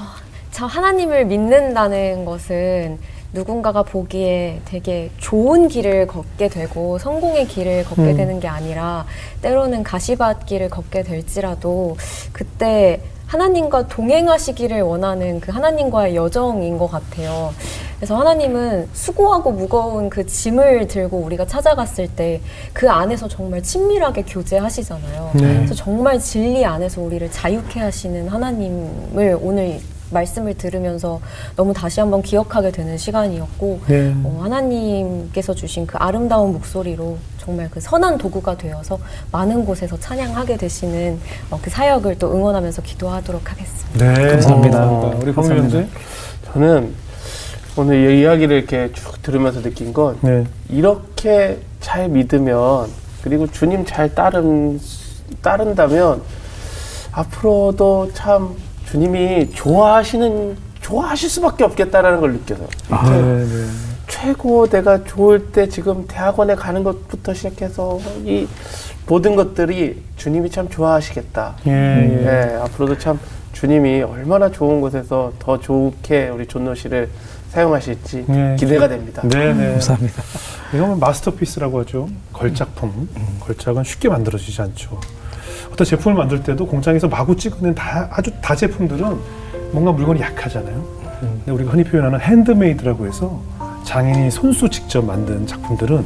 [SPEAKER 4] 참 하나님을 믿는다는 것은 누군가가 보기에 되게 좋은 길을 걷게 되고 성공의 길을 걷게
[SPEAKER 2] 음.
[SPEAKER 4] 되는 게 아니라 때로는 가시밭길을 걷게 될지라도 그때 하나님과 동행하시기를 원하는 그 하나님과의 여정인 것 같아요. 그래서 하나님은 수고하고 무거운 그 짐을 들고 우리가 찾아갔을 때 그 안에서 정말 친밀하게 교제하시잖아요.
[SPEAKER 2] 네.
[SPEAKER 4] 그래서 정말 진리 안에서 우리를 자유케 하시는 하나님을 오늘 말씀을 들으면서 너무 다시 한번 기억하게 되는 시간이었고
[SPEAKER 2] 네.
[SPEAKER 4] 어, 하나님께서 주신 그 아름다운 목소리로 정말 그 선한 도구가 되어서 많은 곳에서 찬양하게 되시는 어, 그 사역을 또 응원하면서 기도하도록 하겠습니다.
[SPEAKER 2] 네.
[SPEAKER 3] 감사합니다.
[SPEAKER 2] 우리
[SPEAKER 3] 감사합니다.
[SPEAKER 5] 저는 오늘 이 이야기를 이렇게 쭉 들으면서 느낀 건
[SPEAKER 2] 네.
[SPEAKER 5] 이렇게 잘 믿으면 그리고 주님 잘 따름 따른다면 앞으로도 참 주님이 좋아하시는 좋아하실 수밖에 없겠다라는 걸 느껴서
[SPEAKER 3] 네,
[SPEAKER 5] 최고 내가 좋을 때 지금 대학원에 가는 것부터 시작해서 이 모든 것들이 주님이 참 좋아하시겠다.
[SPEAKER 2] 예, 예.
[SPEAKER 5] 네, 앞으로도 참 주님이 얼마나 좋은 곳에서 더 좋게 우리 존노 씨를 사용하실지
[SPEAKER 2] 예,
[SPEAKER 5] 기대가 됩니다.
[SPEAKER 2] 네, 네.
[SPEAKER 3] 감사합니다.
[SPEAKER 2] 이건 masterpiece라고 하죠. 걸작품. 걸작은 쉽게 만들어지지 않죠. 어떤 제품을 만들 때도 공장에서 마구 찍어낸 다, 아주 다 제품들은 뭔가 물건이 약하잖아요. 근데 우리가 흔히 표현하는 handmade라고 해서 장인이 손수 직접 만든 작품들은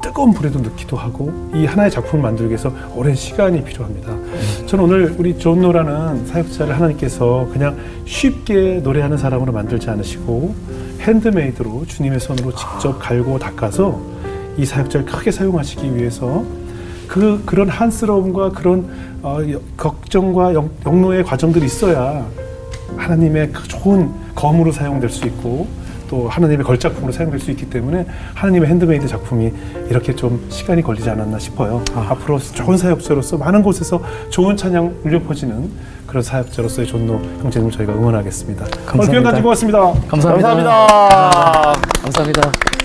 [SPEAKER 2] 뜨거운 불에도 넣기도 하고 이 하나의 작품을 만들기 위해서 오랜 시간이 필요합니다. 저는 오늘 우리 존노라는 사역자를 하나님께서 그냥 쉽게 노래하는 사람으로 만들지 않으시고 handmade로 주님의 손으로 직접 갈고 닦아서 이 사역자를 크게 사용하시기 위해서 그 그런 한스러움과 그런 어, 여- 걱정과 영, 영노의 과정들이 있어야 하나님의 그 좋은 검으로 사용될 수 있고 또 하나님의 걸작품으로 사용될 수 있기 때문에 하나님의 핸드메이드 작품이 이렇게 좀 시간이 걸리지 않았나 싶어요. 앞으로 좋은 사역자로서 많은 곳에서 좋은 찬양 울려 퍼지는 그런 사역자로서의 존노 형제님을 저희가 응원하겠습니다. 오늘
[SPEAKER 3] 감사합니다.
[SPEAKER 2] 귀한 간증 고맙습니다.
[SPEAKER 3] 감사합니다.
[SPEAKER 5] 감사합니다.
[SPEAKER 3] 감사합니다.